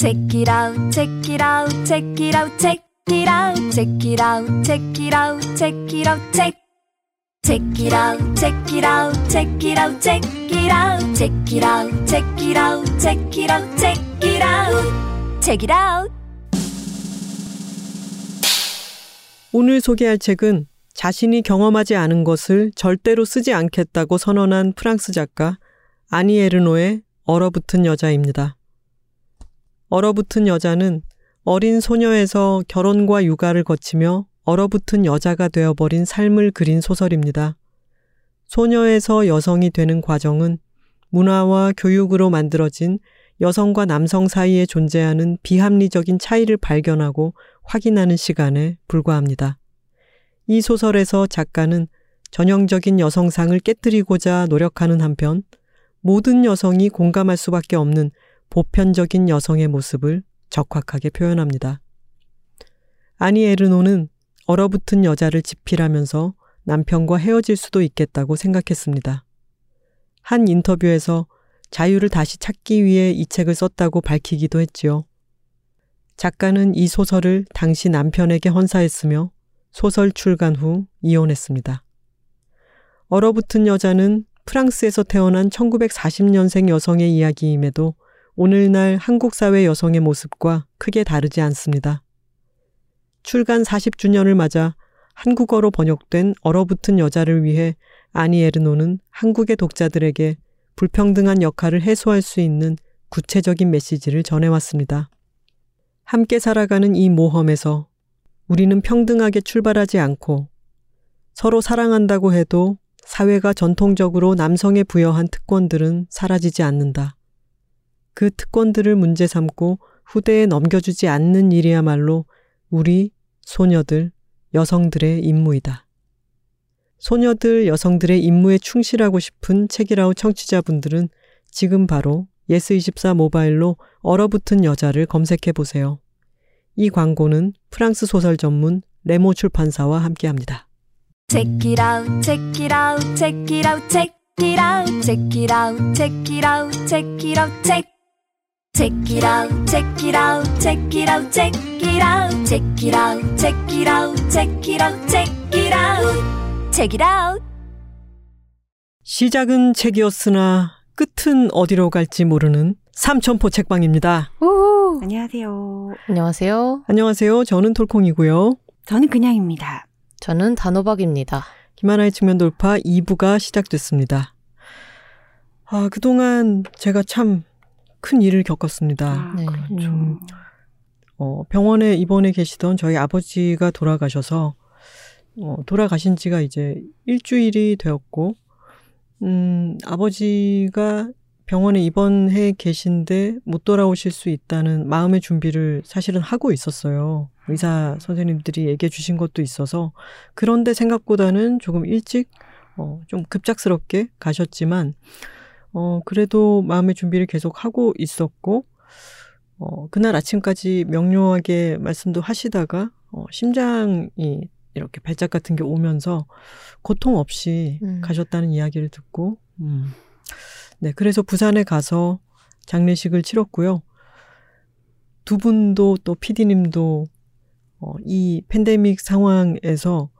Check it out, check it out, check it out, check it out, check it out, check it out, check it out, check. Check it out, check it out, check it out, check it out, check it out, check it out, check it out, check it out, check it out. 오늘 소개할 책은 자신이 경험하지 않은 것을 절대로 쓰지 않겠다고 선언한 프랑스 작가 아니 에르노의 얼어붙은 여자입니다. 얼어붙은 여자는 어린 소녀에서 결혼과 육아를 거치며 얼어붙은 여자가 되어버린 삶을 그린 소설입니다. 소녀에서 여성이 되는 과정은 문화와 교육으로 만들어진 여성과 남성 사이에 존재하는 비합리적인 차이를 발견하고 확인하는 시간에 불과합니다. 이 소설에서 작가는 전형적인 여성상을 깨뜨리고자 노력하는 한편 모든 여성이 공감할 수밖에 없는 보편적인 여성의 모습을 적확하게 표현합니다. 아니 에르노는 얼어붙은 여자를 집필하면서 남편과 헤어질 수도 있겠다고 생각했습니다. 한 인터뷰에서 자유를 다시 찾기 위해 이 책을 썼다고 밝히기도 했지요. 작가는 이 소설을 당시 남편에게 헌사했으며 소설 출간 후 이혼했습니다. 얼어붙은 여자는 프랑스에서 태어난 1940년생 여성의 이야기임에도 오늘날 한국 사회 여성의 모습과 크게 다르지 않습니다. 출간 40주년을 맞아 한국어로 번역된 얼어붙은 여자를 위해 아니 에르노는 한국의 독자들에게 불평등한 역할을 해소할 수 있는 구체적인 메시지를 전해왔습니다. 함께 살아가는 이 모험에서 우리는 평등하게 출발하지 않고 서로 사랑한다고 해도 사회가 전통적으로 남성에 부여한 특권들은 사라지지 않는다. 그 특권들을 문제 삼고 후대에 넘겨주지 않는 일이야말로 우리 소녀들, 여성들의 임무이다. 소녀들, 여성들의 임무에 충실하고 싶은 책이라우 청취자분들은 지금 바로 예스24 모바일로 얼어붙은 여자를 검색해 보세요. 이 광고는 프랑스 소설 전문 레모 출판사와 함께 합니다. Check it out, check it out, check it out, check it out, check it out, check it out, check it out, check. Check it out, check it out, check it out, check it out, check it out, check it out, check it out, check it out, check it out. 시작은 책이었으나 끝은 어디로 갈지 모르는 삼천포 책방입니다. 우 안녕하세요. 안녕하세요. 안녕하세요. 저는 톨콩이고요. 저는 그냥입니다. 저는 단호박입니다. 김하나의 측면 돌파 2부가 시작됐습니다. 아, 그동안 제가 참 큰 일을 겪었습니다. 아, 네. 그렇죠. 음. 어, 병원에 입원해 계시던 저희 아버지가 돌아가셔서 어, 돌아가신 지가 이제 일주일이 되었고 음, 아버지가 병원에 입원해 계신데 못 돌아오실 수 있다는 마음의 준비를 사실은 하고 있었어요. 의사 선생님들이 얘기해 주신 것도 있어서 그런데 생각보다는 조금 일찍 어, 좀 급작스럽게 가셨지만 어, 그래도 마음의 준비를 계속 하고 있었고 어, 그날 아침까지 명료하게 말씀도 하시다가 어, 심장이 이렇게 발작 같은 게 오면서 고통 없이 음. 가셨다는 이야기를 듣고 음. 네, 그래서 부산에 가서 장례식을 치렀고요. 두 분도 또 PD님도 어, 이 팬데믹 상황에서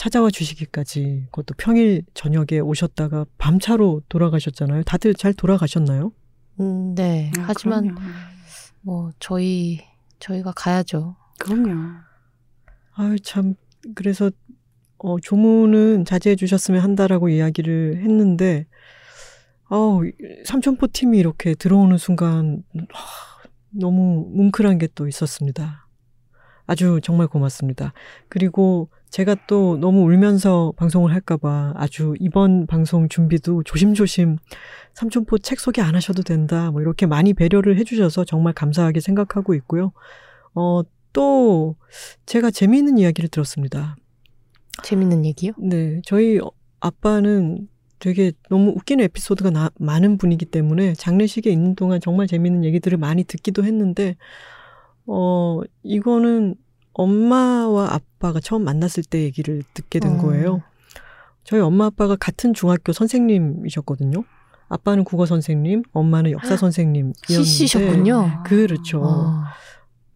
찾아와 주시기까지 그것도 평일 저녁에 오셨다가 밤차로 돌아가셨잖아요. 다들 잘 돌아가셨나요? 음, 네. 아, 하지만 그럼요. 뭐 저희 저희가 가야죠. 그럼요. 아유 참 그래서 어, 조문은 자제해 주셨으면 한다라고 이야기를 했는데 아우 삼천포 팀이 이렇게 들어오는 순간 하, 너무 뭉클한 게 또 있었습니다. 아주 정말 고맙습니다. 그리고 제가 또 너무 울면서 방송을 할까봐 아주 이번 방송 준비도 조심조심 삼천포 책 소개 안 하셔도 된다. 뭐 이렇게 많이 배려를 해주셔서 정말 감사하게 생각하고 있고요. 어, 또 제가 재미있는 이야기를 들었습니다. 재밌는 얘기요? 네, 저희 어- 아빠는 되게 너무 웃기는 에피소드가 나- 많은 분이기 때문에 장례식에 있는 동안 정말 재미있는 얘기들을 많이 듣기도 했는데, 어, 이거는 엄마와 아빠가 처음 만났을 때 얘기를 듣게 된 어. 거예요. 저희 엄마 아빠가 같은 중학교 선생님이셨거든요. 아빠는 국어 선생님, 엄마는 역사 선생님이었는데 CC셨군요. 그렇죠. 어,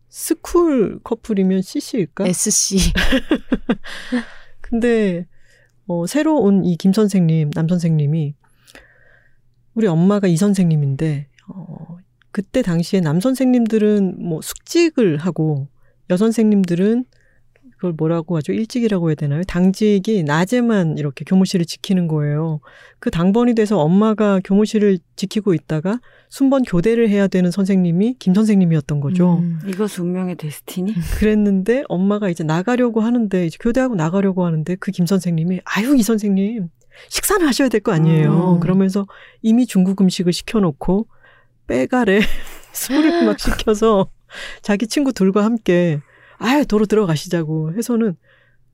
school 커플이면 CC일까? SC. 근데 어, 새로 온 이 김 선생님, 남 선생님이 우리 엄마가 이 선생님인데 어, 그때 당시에 남 선생님들은 뭐 숙직을 하고 여 선생님들은 그걸 뭐라고 하죠? 일찍이라고 해야 되나요? 당직이 낮에만 이렇게 교무실을 지키는 거예요. 그 당번이 돼서 엄마가 교무실을 지키고 있다가 순번 교대를 해야 되는 선생님이 김 선생님이었던 거죠. 음. 이것이 운명의 데스티니? 그랬는데 엄마가 이제 나가려고 하는데 이제 교대하고 나가려고 하는데 그 김 선생님이 아유 이 선생님 식사는 하셔야 될 거 아니에요. 음. 그러면서 이미 중국 음식을 시켜놓고 빼갈에 술을 막 시켜서 자기 친구들과 함께 아유 도로 들어가시자고 해서는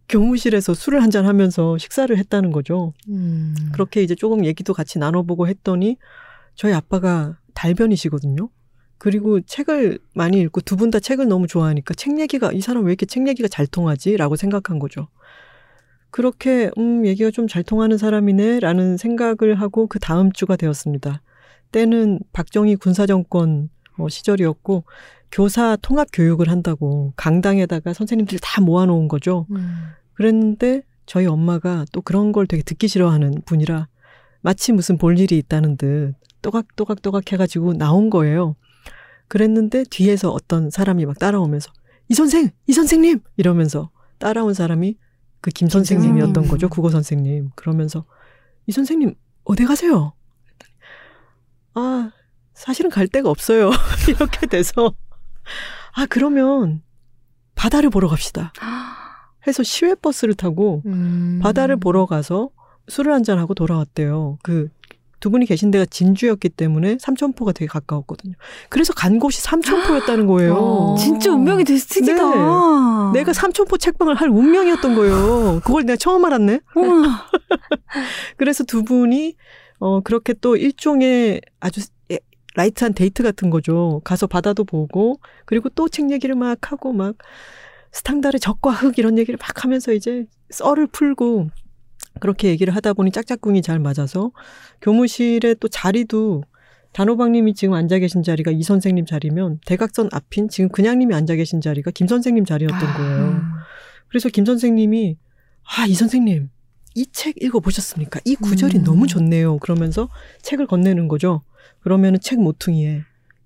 교무실에서 술을 한잔 하면서 식사를 했다는 거죠. 음. 그렇게 이제 조금 얘기도 같이 나눠보고 했더니 저희 아빠가 달변이시거든요. 그리고 책을 많이 읽고 두 분 다 책을 너무 좋아하니까 책 얘기가 이 사람 왜 이렇게 책 얘기가 잘 통하지라고 생각한 거죠. 그렇게 음 얘기가 좀 잘 통하는 사람이네라는 생각을 하고 그 다음 주가 되었습니다. 때는 박정희 군사정권 어, 시절이었고 교사 통합 교육을 한다고 강당에다가 선생님들 다 모아놓은 거죠. 음. 그랬는데 저희 엄마가 또 그런 걸 되게 듣기 싫어하는 분이라 마치 무슨 볼 일이 있다는 듯 또각또각 또각 해가지고 나온 거예요. 그랬는데 뒤에서 어떤 사람이 막 따라오면서 이 선생, 이 선생님 이러면서 따라온 사람이 그 김 선생님이었던 선생님. 거죠. 국어 선생님. 그러면서 이 선생님 어디 가세요? 아 사실은 갈 데가 없어요. 이렇게 돼서 아 그러면 바다를 보러 갑시다. 해서 시외 버스를 타고 음. 바다를 보러 가서 술을 한잔 하고 돌아왔대요. 그 두 분이 계신 데가 진주였기 때문에 삼천포가 되게 가까웠거든요. 그래서 간 곳이 삼천포였다는 거예요. 어. 진짜 운명의 데스티니다. 네. 내가 삼천포 책방을 할 운명이었던 거예요. 그걸 내가 처음 알았네. 그래서 두 분이 어 그렇게 또 일종의 아주 예, light한 데이트 같은 거죠. 가서 바다도 보고 그리고 또 책 얘기를 막 하고 막 스탕달의 적과 흑 이런 얘기를 막 하면서 이제 썰을 풀고 그렇게 얘기를 하다 보니 짝짝꿍이 잘 맞아서 교무실에 또 자리도 단호박님이 지금 앉아 계신 자리가 이 선생님 자리면 대각선 앞인 지금 그냥님이 앉아 계신 자리가 김 선생님 자리였던 거예요. 음. 그래서 김 선생님이 아, 이 선생님 이 책 읽어 보셨습니까? 이 구절이 음. 너무 좋네요. 그러면서 책을 건네는 거죠. 그러면은 책 모퉁이에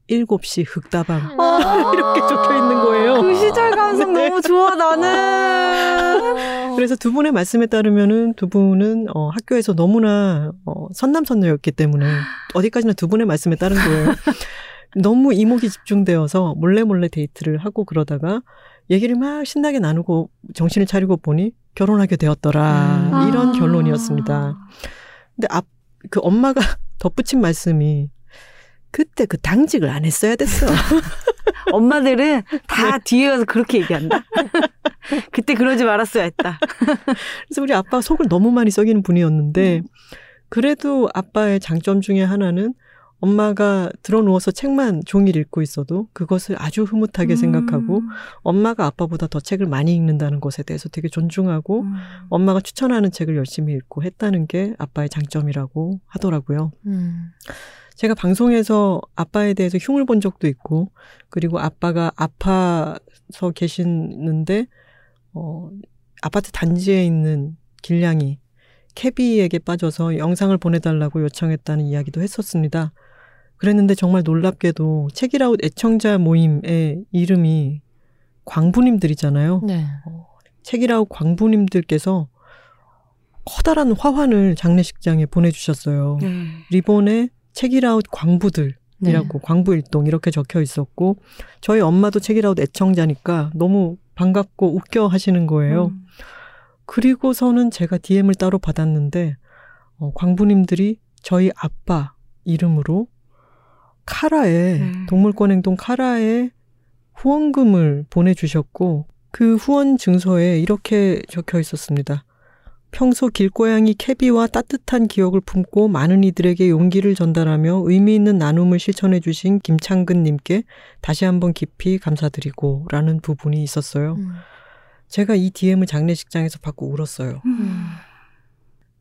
일곱 시 흑다방 이렇게 적혀 있는 거예요. 그 시절 감성 네. 너무 좋아 나는. 그래서 두 분의 말씀에 따르면은 두 분은 어, 학교에서 너무나 어, 선남선녀였기 때문에 어디까지나 두 분의 말씀에 따른 거예요. 너무 이목이 집중되어서 몰래 몰래 데이트를 하고 그러다가 얘기를 막 신나게 나누고 정신을 차리고 보니 결혼하게 되었더라 음. 이런 아. 결론이었습니다. 근데 앞 그 엄마가 덧붙인 말씀이 그때 그 당직을 안 했어야 됐어. 엄마들은 다 네. 뒤에 가서 그렇게 얘기한다. 그때 그러지 말았어야 했다. 그래서 우리 아빠 속을 너무 많이 썩이는 분이었는데 그래도 아빠의 장점 중에 하나는 엄마가 들어 누워서 책만 종일 읽고 있어도 그것을 아주 흐뭇하게 생각하고 음. 엄마가 아빠보다 더 책을 많이 읽는다는 것에 대해서 되게 존중하고 음. 엄마가 추천하는 책을 열심히 읽고 했다는 게 아빠의 장점이라고 하더라고요. 음. 제가 방송에서 아빠에 대해서 흉을 본 적도 있고 그리고 아빠가 아파서 계시는데 어 아파트 단지에 있는 길냥이 캐비에게 빠져서 영상을 보내달라고 요청했다는 이야기도 했었습니다. 그랬는데 정말 놀랍게도 책이라웃 애청자 모임의 이름이 광부님들이잖아요. 네. 책이라웃 광부님들께서 커다란 화환을 장례식장에 보내주셨어요. 네. 리본에 책이라웃 광부들 네. 이라고 광부일동 이렇게 적혀 있었고 저희 엄마도 책이라웃 애청자니까 너무 반갑고 웃겨 하시는 거예요. 음. 그리고서는 제가 DM을 따로 받았는데 어, 광부님들이 저희 아빠 이름으로 카라에 음. 동물권행동 카라에 후원금을 보내주셨고 그 후원 증서에 이렇게 적혀 있었습니다. 평소 길고양이 캐비와 따뜻한 기억을 품고 많은 이들에게 용기를 전달하며 의미 있는 나눔을 실천해 주신 김창근 님께 다시 한번 깊이 감사드리고 라는 부분이 있었어요. 음. 제가 이 DM을 장례식장에서 받고 울었어요. 음.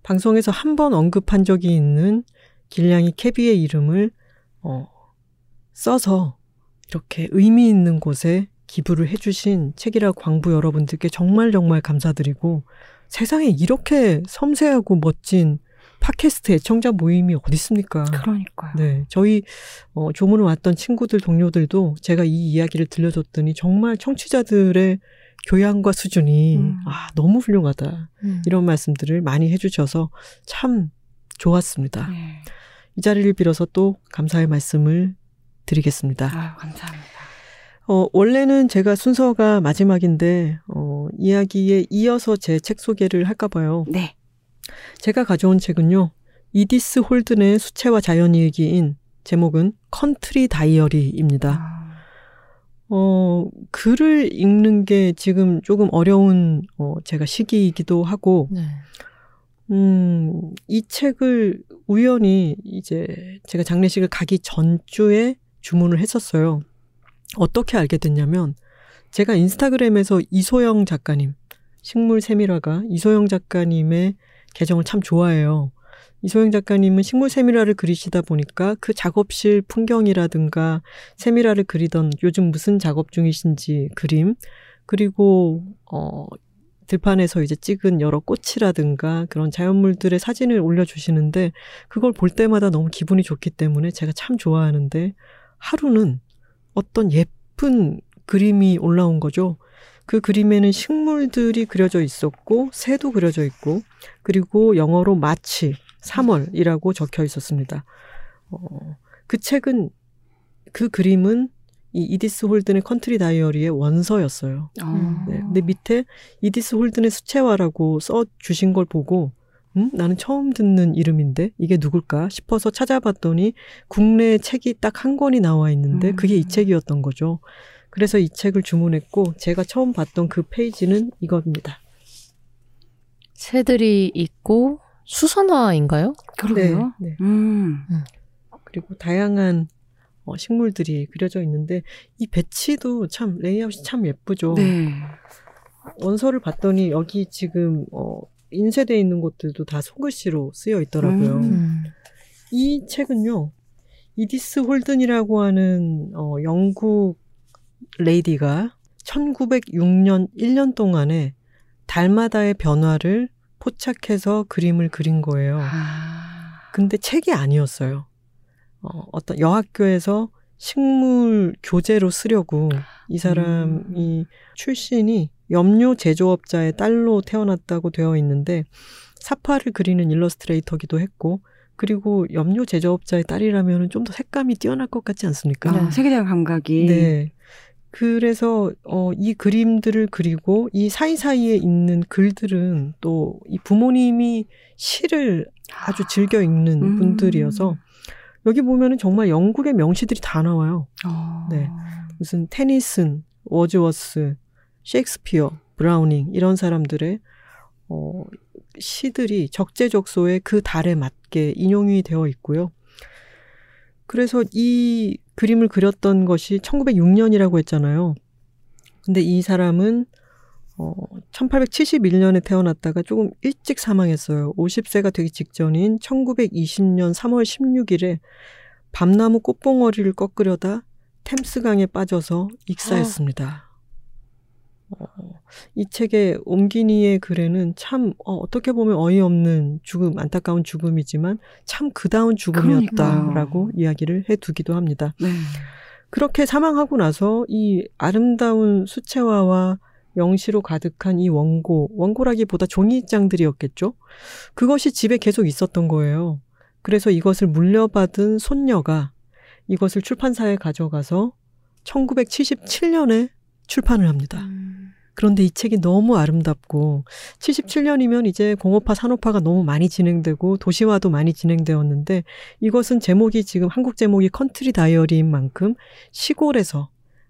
방송에서 한 번 언급한 적이 있는 길냥이 캐비의 이름을 어, 써서 이렇게 의미 있는 곳에 기부를 해주신 책이라 광부 여러분들께 정말 정말 감사드리고 세상에 이렇게 섬세하고 멋진 팟캐스트 애청자 모임이 어디 있습니까? 그러니까요. 네, 저희 어, 조문을 왔던 친구들 동료들도 제가 이 이야기를 들려줬더니 정말 청취자들의 교양과 수준이 음. 아 너무 훌륭하다 음. 이런 말씀들을 많이 해주셔서 참 좋았습니다. 네. 이 자리를 빌어서 또 감사의 말씀을 드리겠습니다. 아유, 감사합니다. 어, 원래는 제가 순서가 마지막인데 어, 이야기에 이어서 제 책 소개를 할까 봐요. 네. 제가 가져온 책은요. 이디스 홀든의 수채화 자연 일기인 제목은 컨트리 다이어리입니다. 아, 어, 글을 읽는 게 지금 조금 어려운 어, 제가 시기이기도 하고 네. 음, 이 책을 우연히 이제 제가 장례식을 가기 전주에 주문을 했었어요. 어떻게 알게 됐냐면 제가 인스타그램에서 이소영 작가님, 식물 세밀화가 이소영 작가님의 계정을 참 좋아해요. 이소영 작가님은 식물 세밀화를 그리시다 보니까 그 작업실 풍경이라든가 세밀화를 그리던 요즘 무슨 작업 중이신지 그림, 그리고 어 들판에서 이제 찍은 여러 꽃이라든가 그런 자연물들의 사진을 올려주시는데 그걸 볼 때마다 너무 기분이 좋기 때문에 제가 참 좋아하는데 하루는 어떤 예쁜 그림이 올라온 거죠. 그 그림에는 식물들이 그려져 있었고 새도 그려져 있고 그리고 영어로 마치 3월이라고 적혀 있었습니다. 어, 그 책은 그 그림은 이 이디스 홀든의 컨트리 다이어리의 원서였어요. 어. 네. 근데 밑에 이디스 홀든의 수채화라고 써 주신 걸 보고 음? 나는 처음 듣는 이름인데 이게 누굴까 싶어서 찾아봤더니 국내 책이 딱 한 권이 나와 있는데 음. 그게 이 책이었던 거죠. 그래서 이 책을 주문했고 제가 처음 봤던 그 페이지는 이겁니다. 새들이 있고 수선화인가요? 그러게요. 네, 네. 음. 그리고 다양한 어, 식물들이 그려져 있는데 이 배치도 참 레이아웃이 참 예쁘죠. 네. 원서를 봤더니 여기 지금 어, 인쇄돼 있는 곳들도 다 손글씨로 쓰여 있더라고요. 음. 음. 이 책은요, 이디스 홀든이라고 하는 어, 영국 레이디가 1906년 1년 동안에 달마다의 변화를 포착해서 그림을 그린 거예요. 아. 근데 책이 아니었어요. 어, 어떤 여학교에서 식물 교재로 쓰려고 이 사람이 출신이 염료 제조업자의 딸로 태어났다고 되어 있는데 사파를 그리는 일러스트레이터기도 했고 그리고 염료 제조업자의 딸이라면 좀 더 색감이 뛰어날 것 같지 않습니까? 어, 세계적 감각이. 네. 그래서 어, 이 그림들을 그리고 이 사이사이에 있는 글들은 또 이 부모님이 시를 아주 즐겨 읽는 음. 분들이어서 여기 보면은 정말 영국의 명시들이 다 나와요. 어. 네. 무슨 테니슨, 워즈워스, 셰익스피어, 브라우닝 이런 사람들의 어, 시들이 적재적소에 그 달에 맞게 인용이 되어 있고요. 그래서 이 그림을 그렸던 것이 1906년이라고 했잖아요. 근데 이 사람은 어, 1871년에 태어났다가 조금 일찍 사망했어요. 50세가 되기 직전인 1920년 3월 16일에 밤나무 꽃봉오리를 꺾으려다 템스강에 빠져서 익사했습니다. 어, 이 책의 옴기니의 글에는 참 어, 떻게 보면 어이없는 죽음, 안타까운 죽음이지만 참 그다운 죽음이었다라고. 이야기를 해두기도 합니다. 네. 그렇게 사망하고 나서 이 아름다운 수채화와 영시로 가득한 이 원고, 원고라기보다 종이장들이었겠죠? 그것이 집에 계속 있었던 거예요. 그래서 이것을 물려받은 손녀가 이것을 출판사에 가져가서 1977년에 출판을 합니다. 음. 그런데 이 책이 너무 아름답고 77년이면 이제 공업화 산업화가 너무 많이 진행되고 도시화도 많이 진행되었는데 이것은 제목이 지금 한국 제목이 컨트리 다이어리인 만큼 시골에서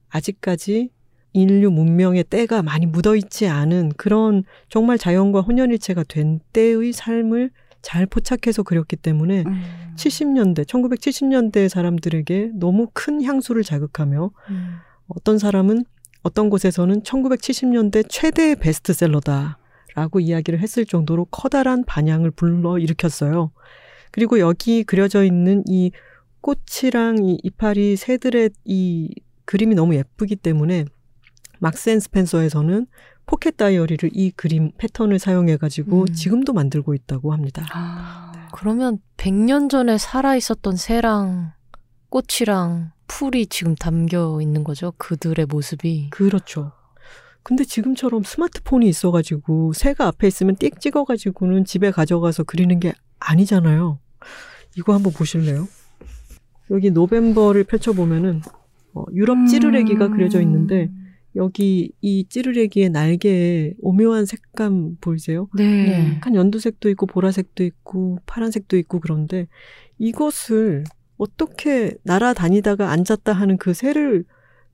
아직까지 인류 문명의 때가 많이 묻어있지 않은 그런 정말 자연과 혼연일체가 된 때의 삶을 잘 포착해서 그렸기 때문에 음. 70년대, 1970년대 사람들에게 너무 큰 향수를 자극하며 음. 어떤 사람은 어떤 곳에서는 1970년대 최대의 베스트셀러다라고 이야기를 했을 정도로 커다란 반향을 불러 일으켰어요. 그리고 여기 그려져 있는 이 꽃이랑 이 이파리 새들의 이 그림이 너무 예쁘기 때문에 막스 앤 스펜서에서는 포켓 다이어리를 이 그림 패턴을 사용해 가지고 음. 지금도 만들고 있다고 합니다. 아, 그러면 100년 전에 살아 있었던 새랑 꽃이랑 풀이 지금 담겨 있는 거죠. 그들의 모습이. 그렇죠. 근데 지금처럼 스마트폰이 있어가지고 새가 앞에 있으면 띡 찍어가지고는 집에 가져가서 그리는 게 아니잖아요. 이거 한번 보실래요? 여기 노벰버를 펼쳐보면은 어, 유럽 찌르레기가 그려져 있는데 여기 이 찌르레기의 날개에 오묘한 색감 보이세요? 네. 네. 약간 연두색도 있고 보라색도 있고 파란색도 있고 그런데 이것을 어떻게 날아다니다가 앉았다 하는 그 새를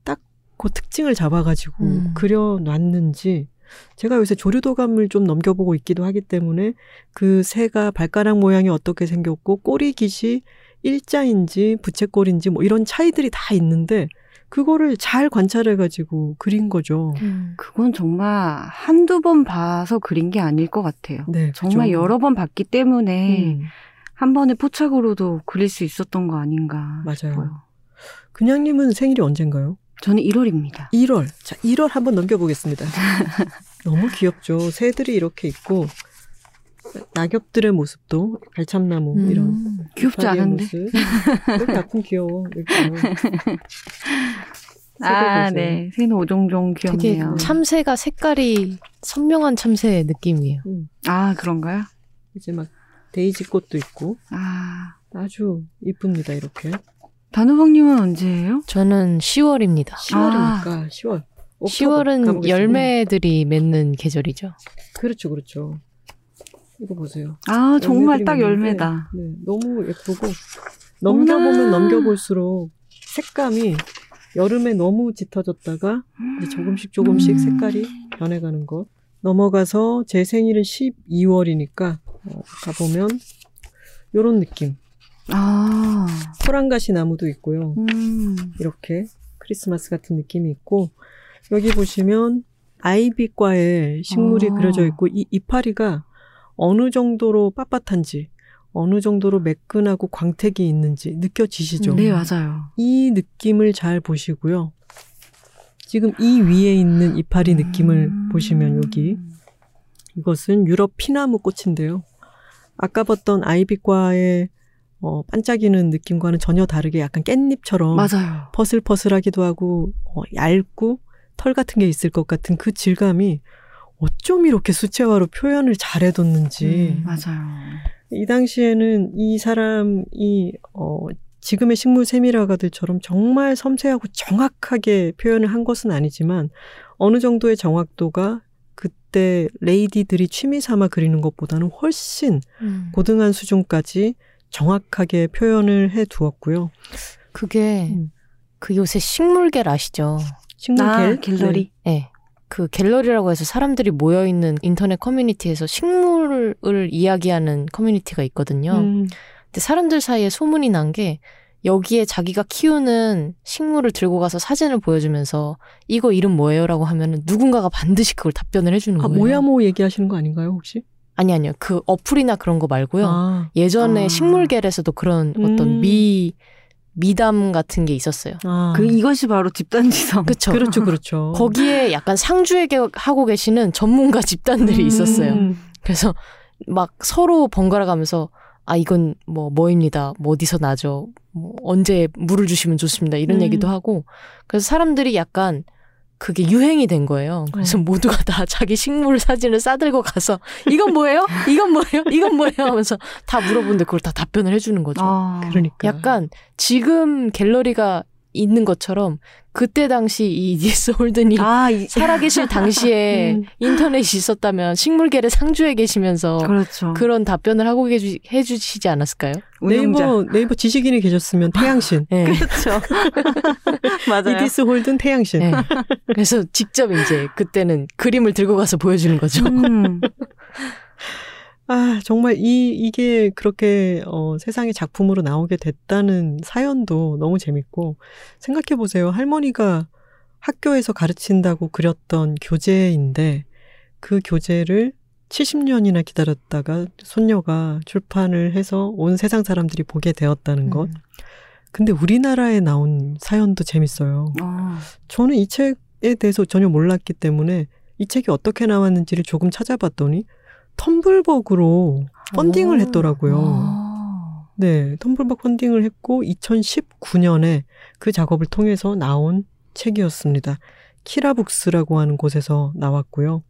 딱 그 특징을 잡아가지고 음. 그려놨는지 제가 요새 조류도감을 좀 넘겨보고 있기도 하기 때문에 그 새가 발가락 모양이 어떻게 생겼고 꼬리 깃이 일자인지 부채꼴인지 뭐 이런 차이들이 다 있는데 그거를 잘 관찰해가지고 그린 거죠. 음. 그건 정말 한두 번 봐서 그린 게 아닐 것 같아요. 네, 정말 그죠? 여러 번 봤기 때문에 음, 한 번에 포착으로도 그릴 수 있었던 거 아닌가 맞아요. 싶어요. 그냥님은 생일이 언젠가요? 저는 1월입니다. 1월. 자, 1월 한번 넘겨보겠습니다. 너무 귀엽죠. 새들이 이렇게 있고, 낙엽들의 모습도, 발참나무, 음. 이런. 귀엽지 않은데? 모습. 여기 가끔 귀여워. 아, 보세요. 네. 새는 오종종 귀엽네요. 참새가 색깔이 선명한 참새 느낌이에요. 음, 아, 그런가요? 이제 막 데이지 꽃도 있고, 아, 아주 이쁩니다, 이렇게. 단호박님은 언제예요? 저는 10월입니다. 10월이니까, 10월. 옥토버 10월은 가보겠습니다. 열매들이 맺는 계절이죠. 그렇죠, 그렇죠. 이거 보세요. 아, 정말 딱 열매다. 네, 너무 예쁘고 넘겨보면 어머나. 넘겨볼수록 색감이 여름에 너무 짙어졌다가 이제 조금씩 조금씩 음. 색깔이 변해가는 것. 넘어가서 제 생일은 12월이니까 어, 가보면 요런 느낌. 아, 소란가시 나무도 있고요. 음. 이렇게 크리스마스 같은 느낌이 있고 여기 보시면 아이비과의 식물이 아. 그려져 있고 이 이파리가 어느 정도로 빳빳한지 어느 정도로 매끈하고 광택이 있는지 느껴지시죠? 네, 맞아요. 이 느낌을 잘 보시고요. 지금 이 위에 있는 이파리 느낌을 음. 보시면 여기 이것은 유럽 피나무 꽃인데요. 아까 봤던 아이비과의 어, 반짝이는 느낌과는 전혀 다르게 약간 깻잎처럼 맞아요. 퍼슬퍼슬하기도 하고 어, 얇고 털 같은 게 있을 것 같은 그 질감이 어쩜 이렇게 수채화로 표현을 잘해뒀는지 음. 맞아요. 이 당시에는 이 사람이 어, 지금의 식물 세밀화가들처럼 정말 섬세하고 정확하게 표현을 한 것은 아니지만 어느 정도의 정확도가 그때 레이디들이 취미 삼아 그리는 것보다는 훨씬 음. 고등한 수준까지 정확하게 표현을 해 두었고요. 그게 음. 그 요새 식물계 아시죠? 식물 아, 갤? 갤러리. 네. 그 갤러리라고 해서 사람들이 모여 있는 인터넷 커뮤니티에서 식물을 이야기하는 커뮤니티가 있거든요. 네. 음, 근데 사람들 사이에 소문이 난 게 여기에 자기가 키우는 식물을 들고 가서 사진을 보여주면서 이거 이름 뭐예요라고 하면은 누군가가 반드시 그걸 답변을 해주는 아, 거예요. 모야모 얘기하시는 거 아닌가요, 혹시? 아니 아니요. 그 어플이나 그런 거 말고요. 아, 예전에 아. 식물계에서도 그런 음. 어떤 미 미담 같은 게 있었어요. 아. 그 이것이 바로 집단지성. 그쵸? 그렇죠, 그렇죠. 거기에 약간 상주에게 하고 계시는 전문가 집단들이 음. 있었어요. 그래서 막 서로 번갈아 가면서 아 이건 뭐 뭐입니다. 뭐 어디서 나죠. 뭐 언제 물을 주시면 좋습니다. 이런 음. 얘기도 하고 그래서 사람들이 약간 그게 유행이 된 거예요. 그래서 어. 모두가 다 자기 식물 사진을 싸들고 가서 이건 뭐예요? 이건 뭐예요? 이건 뭐예요? 하면서 다 물어보는데 그걸 다 답변을 해주는 거죠. 아, 그러니까. 약간 지금 갤러리가 있는 것처럼 그때 당시 이 니스 홀든이 아, 이, 살아계실 당시에 음. 인터넷이 있었다면 식물계를 상주해 계시면서 그렇죠. 그런 답변을 하고 계주, 해주시지 않았을까요? 운영자. 네이버 네이버 지식인이 계셨으면 태양신. 네. 그렇죠. 맞아요. 이디스 홀든 태양신. 네. 그래서 직접 이제 그때는 그림을 들고 가서 보여주는 거죠. 음. 아 정말 이 이게 그렇게 어, 세상의 작품으로 나오게 됐다는 사연도 너무 재밌고 생각해 보세요. 할머니가 학교에서 가르친다고 그렸던 교재인데 그 교재를 70년이나 기다렸다가 손녀가 출판을 해서 온 세상 사람들이 보게 되었다는 것. 음. 근데 우리나라에 나온 사연도 재밌어요. 어. 저는 이 책에 대해서 전혀 몰랐기 때문에 이 책이 어떻게 나왔는지를 조금 찾아봤더니 텀블벅으로 펀딩을 오. 했더라고요. 어. 네, 텀블벅 펀딩을 했고 2019년에 그 작업을 통해서 나온 책이었습니다. 키라북스라고 하는 곳에서 나왔고요.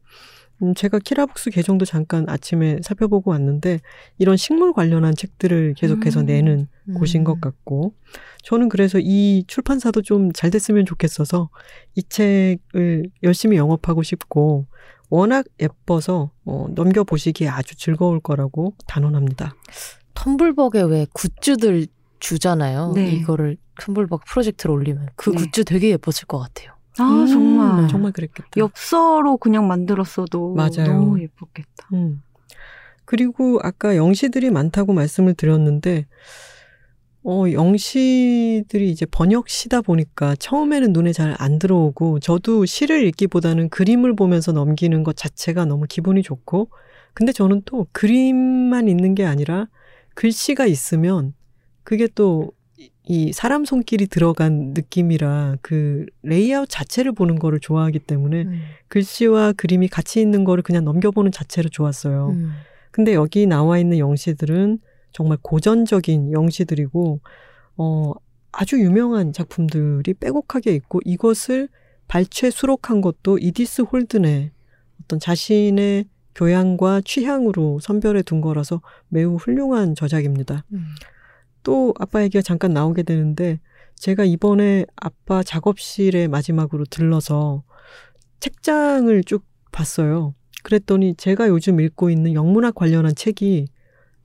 음, 제가 키라북스 계정도 잠깐 아침에 살펴보고 왔는데 이런 식물 관련한 책들을 계속해서 음. 내는 음. 곳인 것 같고 저는 그래서 이 출판사도 좀 잘 됐으면 좋겠어서 이 책을 열심히 영업하고 싶고 워낙 예뻐서 어, 넘겨보시기에 아주 즐거울 거라고 단언합니다. 텀블벅에 왜 굿즈들 주잖아요. 네. 이거를 텀블벅 프로젝트를 올리면 그 네. 굿즈 되게 예뻤을 것 같아요. 아, 정말. 음, 정말 그랬겠다. 엽서로 그냥 만들었어도 맞아요. 너무 예뻤겠다. 음. 그리고 아까 영시들이 많다고 말씀을 드렸는데, 어, 영시들이 이제 번역시다 보니까 처음에는 눈에 잘 안 들어오고, 저도 시를 읽기보다는 그림을 보면서 넘기는 것 자체가 너무 기분이 좋고, 근데 저는 또 그림만 있는 게 아니라 글씨가 있으면 그게 또 이 사람 손길이 들어간 느낌이라 그 레이아웃 자체를 보는 거를 좋아하기 때문에 음. 글씨와 그림이 같이 있는 거를 그냥 넘겨보는 자체로 좋았어요. 음. 근데 여기 나와 있는 영시들은 정말 고전적인 영시들이고, 어, 아주 유명한 작품들이 빼곡하게 있고, 이것을 발췌 수록한 것도 이디스 홀든의 어떤 자신의 교양과 취향으로 선별해 둔 거라서 매우 훌륭한 저작입니다. 음. 또 아빠 얘기가 잠깐 나오게 되는데 제가 이번에 아빠 작업실에 마지막으로 들러서 책장을 쭉 봤어요. 그랬더니 제가 요즘 읽고 있는 영문학 관련한 책이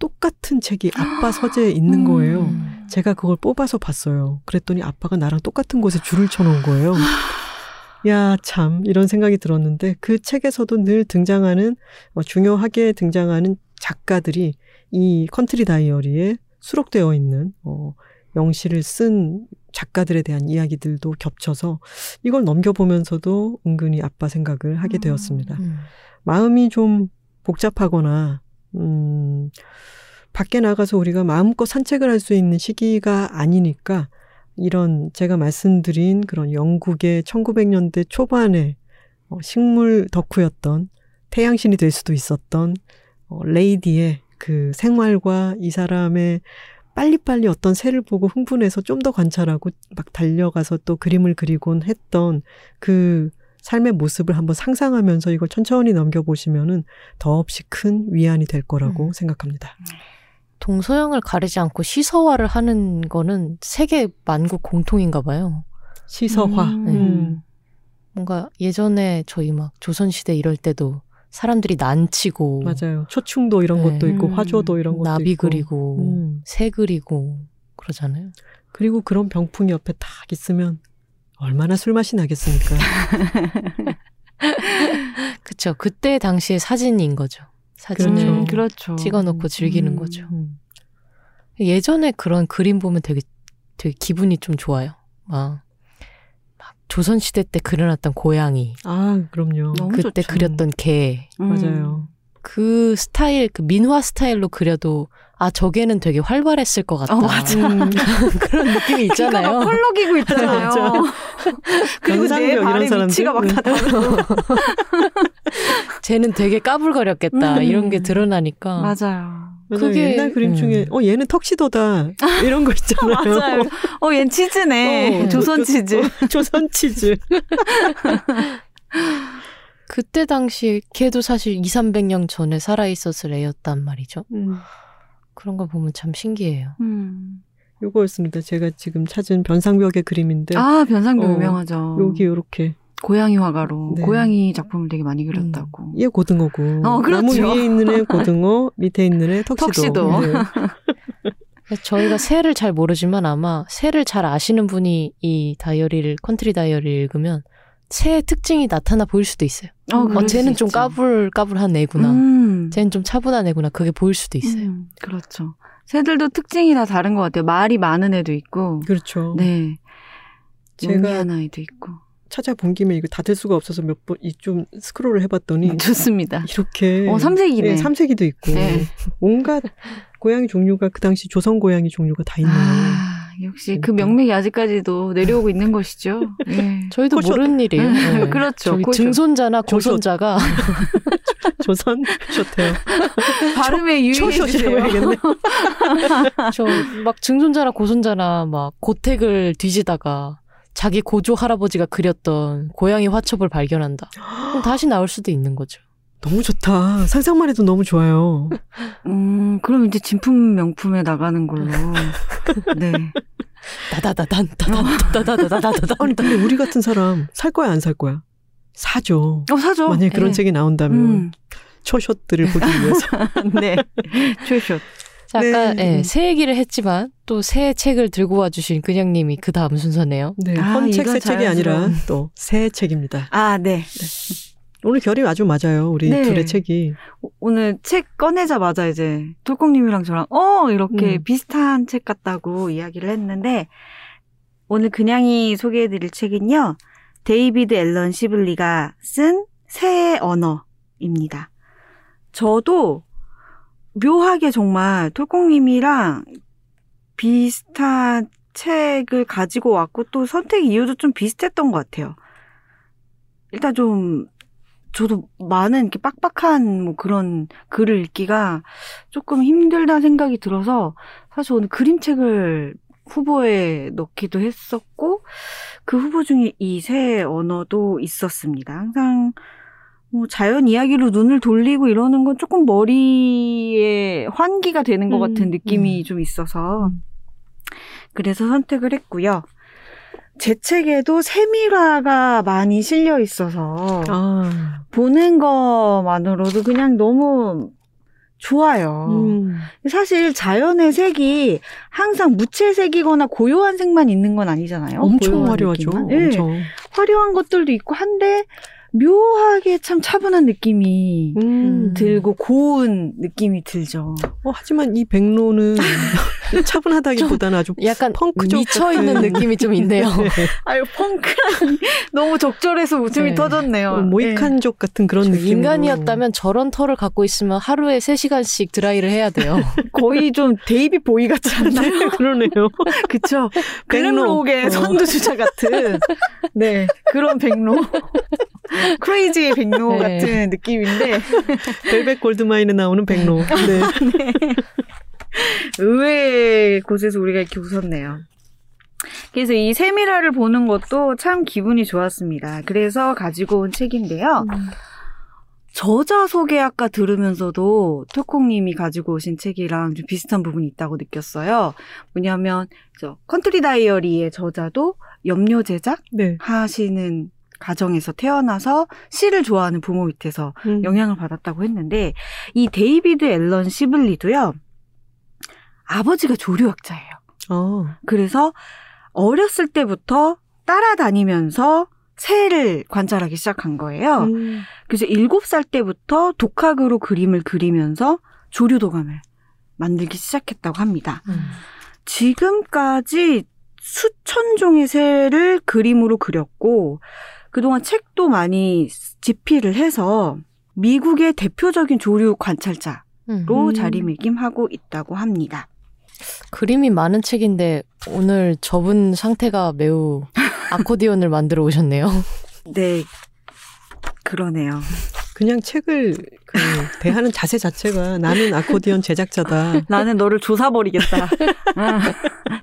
똑같은 책이 아빠 서재에 있는 거예요. 음. 제가 그걸 뽑아서 봤어요. 그랬더니 아빠가 나랑 똑같은 곳에 줄을 쳐놓은 거예요. 야, 참, 이런 생각이 들었는데 그 책에서도 늘 등장하는, 어, 중요하게 등장하는 작가들이 이 컨트리 다이어리에 수록되어 있는, 어, 영시를 쓴 작가들에 대한 이야기들도 겹쳐서 이걸 넘겨보면서도 은근히 아빠 생각을 하게 음. 되었습니다. 음. 마음이 좀 복잡하거나, 음, 밖에 나가서 우리가 마음껏 산책을 할 수 있는 시기가 아니니까 이런 제가 말씀드린 그런 영국의 1900년대 초반에 어, 식물 덕후였던 태양신이 될 수도 있었던 어, 레이디의 그 생활과 이 사람의 빨리빨리 어떤 새를 보고 흥분해서 좀 더 관찰하고 막 달려가서 또 그림을 그리곤 했던 그 삶의 모습을 한번 상상하면서 이걸 천천히 넘겨보시면은 더없이 큰 위안이 될 거라고 음. 생각합니다. 동서양을 가리지 않고 시서화를 하는 거는 세계 만국 공통인가 봐요. 시서화. 음. 음. 뭔가 예전에 저희 막 조선시대 이럴 때도 사람들이 난치고 맞아요. 초충도 이런 네. 것도 있고 음. 화조도 이런 것도 나비 있고. 그리고 음. 새 그리고 그러잖아요. 그리고 그런 병풍이 옆에 딱 있으면 얼마나 술 맛이 나겠습니까? 그쵸. 그때 당시의 사진인 거죠. 사진을 그렇죠. 음, 그렇죠. 찍어놓고 즐기는 음. 거죠. 음. 예전에 그런 그림 보면 되게 되게 기분이 좀 좋아요. 막, 막 조선시대 때 그려놨던 고양이, 아, 그럼요. 너무 그때 좋죠. 그렸던 개, 음. 맞아요. 그 스타일, 그 민화 스타일로 그려도 아 저게는 되게 활발했을 것 같다. 어, 맞아. 음, 그런 느낌이 귀가 막 있잖아요. 펄럭이고 있잖아요. 그리고 내 이런 발의 사람들. 위치가 막다 다르고. 쟤는 되게 까불거렸겠다. 음. 이런 게 드러나니까. 맞아요. 그게- 옛날 그림 음. 중에 어 얘는 턱시도다 이런 거 있잖아요. 맞아요. 어, 얜 치즈네. 어, 조선 그- 치즈. 어, 조선 치즈. 그때 당시 걔도 사실 2, 300년 전에 살아 있었을 애였단 말이죠. 음, 그런 걸 보면 참 신기해요. 음. 요거였습니다. 제가 지금 찾은 변상벽의 그림인데 아, 변상도 어, 유명하죠. 여기 이렇게 고양이 화가로 네. 고양이 작품을 되게 많이 그렸다고. 얘 고등어고 어, 그렇죠. 나무 위에 있는 애 고등어 밑에 있는 애 턱시도. 턱시도. 네. 저희가 새를 잘 모르지만 아마 새를 잘 아시는 분이 이 다이어리를 컨트리 다이어리를 읽으면 새의 특징이 나타나 보일 수도 있어요. 어, 어, 쟤는 수좀 있죠. 까불 까불한 애구나. 음. 쟤는 좀 차분한 애구나. 그게 보일 수도 있어요. 음, 그렇죠. 새들도 특징이 다 다른 것 같아요. 말이 많은 애도 있고, 그렇죠. 네. 제가- 영리한 아이도 있고. 찾아본 김에 이거 닫을 수가 없어서 몇 번 이 좀 스크롤을 해봤더니 좋습니다. 이렇게 어, 삼색이네. 네, 삼색이도 있고 네. 온갖 고양이 종류가 그 당시 조선 고양이 종류가 다 있네요. 아, 역시 그 그러니까. 명맥이 아직까지도 내려오고 있는 것이죠. 예. 저희도 코숏. 모르는 일이에요. 네. 그렇죠. 증손자나. 고손자가 조선 쇼테요. 발음에 초쇼시라고 유의해 주세요. 해야겠네. 저막 증손자나 고손자나 막 고택을 뒤지다가 자기 고조 할아버지가 그렸던 고양이 화첩을 발견한다. 그럼 다시 나올 수도 있는 거죠. 너무 좋다. 상상만 해도 너무 좋아요. 음, 그럼 이제 진품 명품에 나가는 걸로. 네. 다다다단 다다다다다다다단. 아니 근데 우리 같은 사람 살 거야 안 살 거야? 사죠. 어 사죠. 만약 음. 그런 네. 책이 나온다면 음. 초숏들을 보기 위해서. 네, 초숏. 자, 아까 네. 네. 새 얘기를 했지만 또 새 책을 들고 와주신 근영님이 그 다음 순서네요. 네, 아, 헌책 아, 새 책이 아니라 또 새 책입니다. 아, 네. 네. 오늘 결이 아주 맞아요. 우리 네. 둘의 책이. 오- 오늘 책 꺼내자마자 이제 톨콩님이랑 저랑 어 이렇게 음. 비슷한 책 같다고 이야기를 했는데 오늘 그냥이 소개해드릴 책은요 데이비드 앨런 시블리가 쓴 새의 언어입니다. 저도 묘하게 정말 톨콩님이랑 비슷한 책을 가지고 왔고 또 선택 이유도 좀 비슷했던 것 같아요. 일단 좀 저도 많은 이렇게 빡빡한 뭐 그런 글을 읽기가 조금 힘들다는 생각이 들어서 사실 오늘 그림책을 후보에 넣기도 했었고 그 후보 중에 이새 언어도 있었습니다. 항상 뭐 자연 이야기로 눈을 돌리고 이러는 건 조금 머리에 환기가 되는 것 음, 같은 느낌이 음. 좀 있어서 그래서 선택을 했고요. 제 책에도 세밀화가 많이 실려 있어서 아, 보는 것만으로도 그냥 너무 좋아요. 음. 사실 자연의 색이 항상 무채색이거나 고요한 색만 있는 건 아니잖아요. 엄청 화려하죠. 네, 엄청. 화려한 것들도 있고 한데 묘하게 참 차분한 느낌이 음. 들고 고운 느낌이 들죠. 어, 하지만 이 백로는 차분하다기보다는 아주 약간 펑크적 미쳐 있는 느낌이 좀 있네요. 아유 펑크라니 너무 적절해서 웃음이 네. 터졌네요. 어, 모히칸족 같은 그런 저 느낌. 인간이었다면 저런 털을 갖고 있으면 하루에 3 시간씩 드라이를 해야 돼요. 네. 거의 좀 데이빗 보위 같지 않나요? 그러네요. 그쵸. 백로. 글램록의 어. 선두주자 같은, 네, 그런 백로. crazy의 백로 네. 같은 느낌인데, 벨벳 골드마인에 나오는 백로. 네. 의외의 곳에서 우리가 이렇게 웃었네요. 그래서 이 세밀화를 보는 것도 참 기분이 좋았습니다. 그래서 가지고 온 책인데요. 저자 소개 아까 들으면서도 톨콩님이 가지고 오신 책이랑 좀 비슷한 부분이 있다고 느꼈어요. 뭐냐면, 저, 컨트리 다이어리의 저자도 염료 제작 네. 하시는 가정에서 태어나서 시를 좋아하는 부모 밑에서 음. 영향을 받았다고 했는데 이 데이비드 앨런 시블리도요. 아버지가 조류학자예요. 어. 그래서 어렸을 때부터 따라다니면서 새를 관찰하기 시작한 거예요. 음. 그래서 7살 때부터 독학으로 그림을 그리면서 조류 도감을 만들기 시작했다고 합니다. 음. 지금까지 수천 종의 새를 그림으로 그렸고 그동안 책도 많이 집필을 해서 미국의 대표적인 조류 관찰자로 음. 음. 자리매김하고 있다고 합니다. 그림이 많은 책인데 오늘 저분 상태가 매우 아코디언을 만들어 오셨네요. 네. 그러네요. 그냥 책을 그 대하는 자세 자체가 나는 아코디언 제작자다. 나는 너를 조사버리겠다. 아,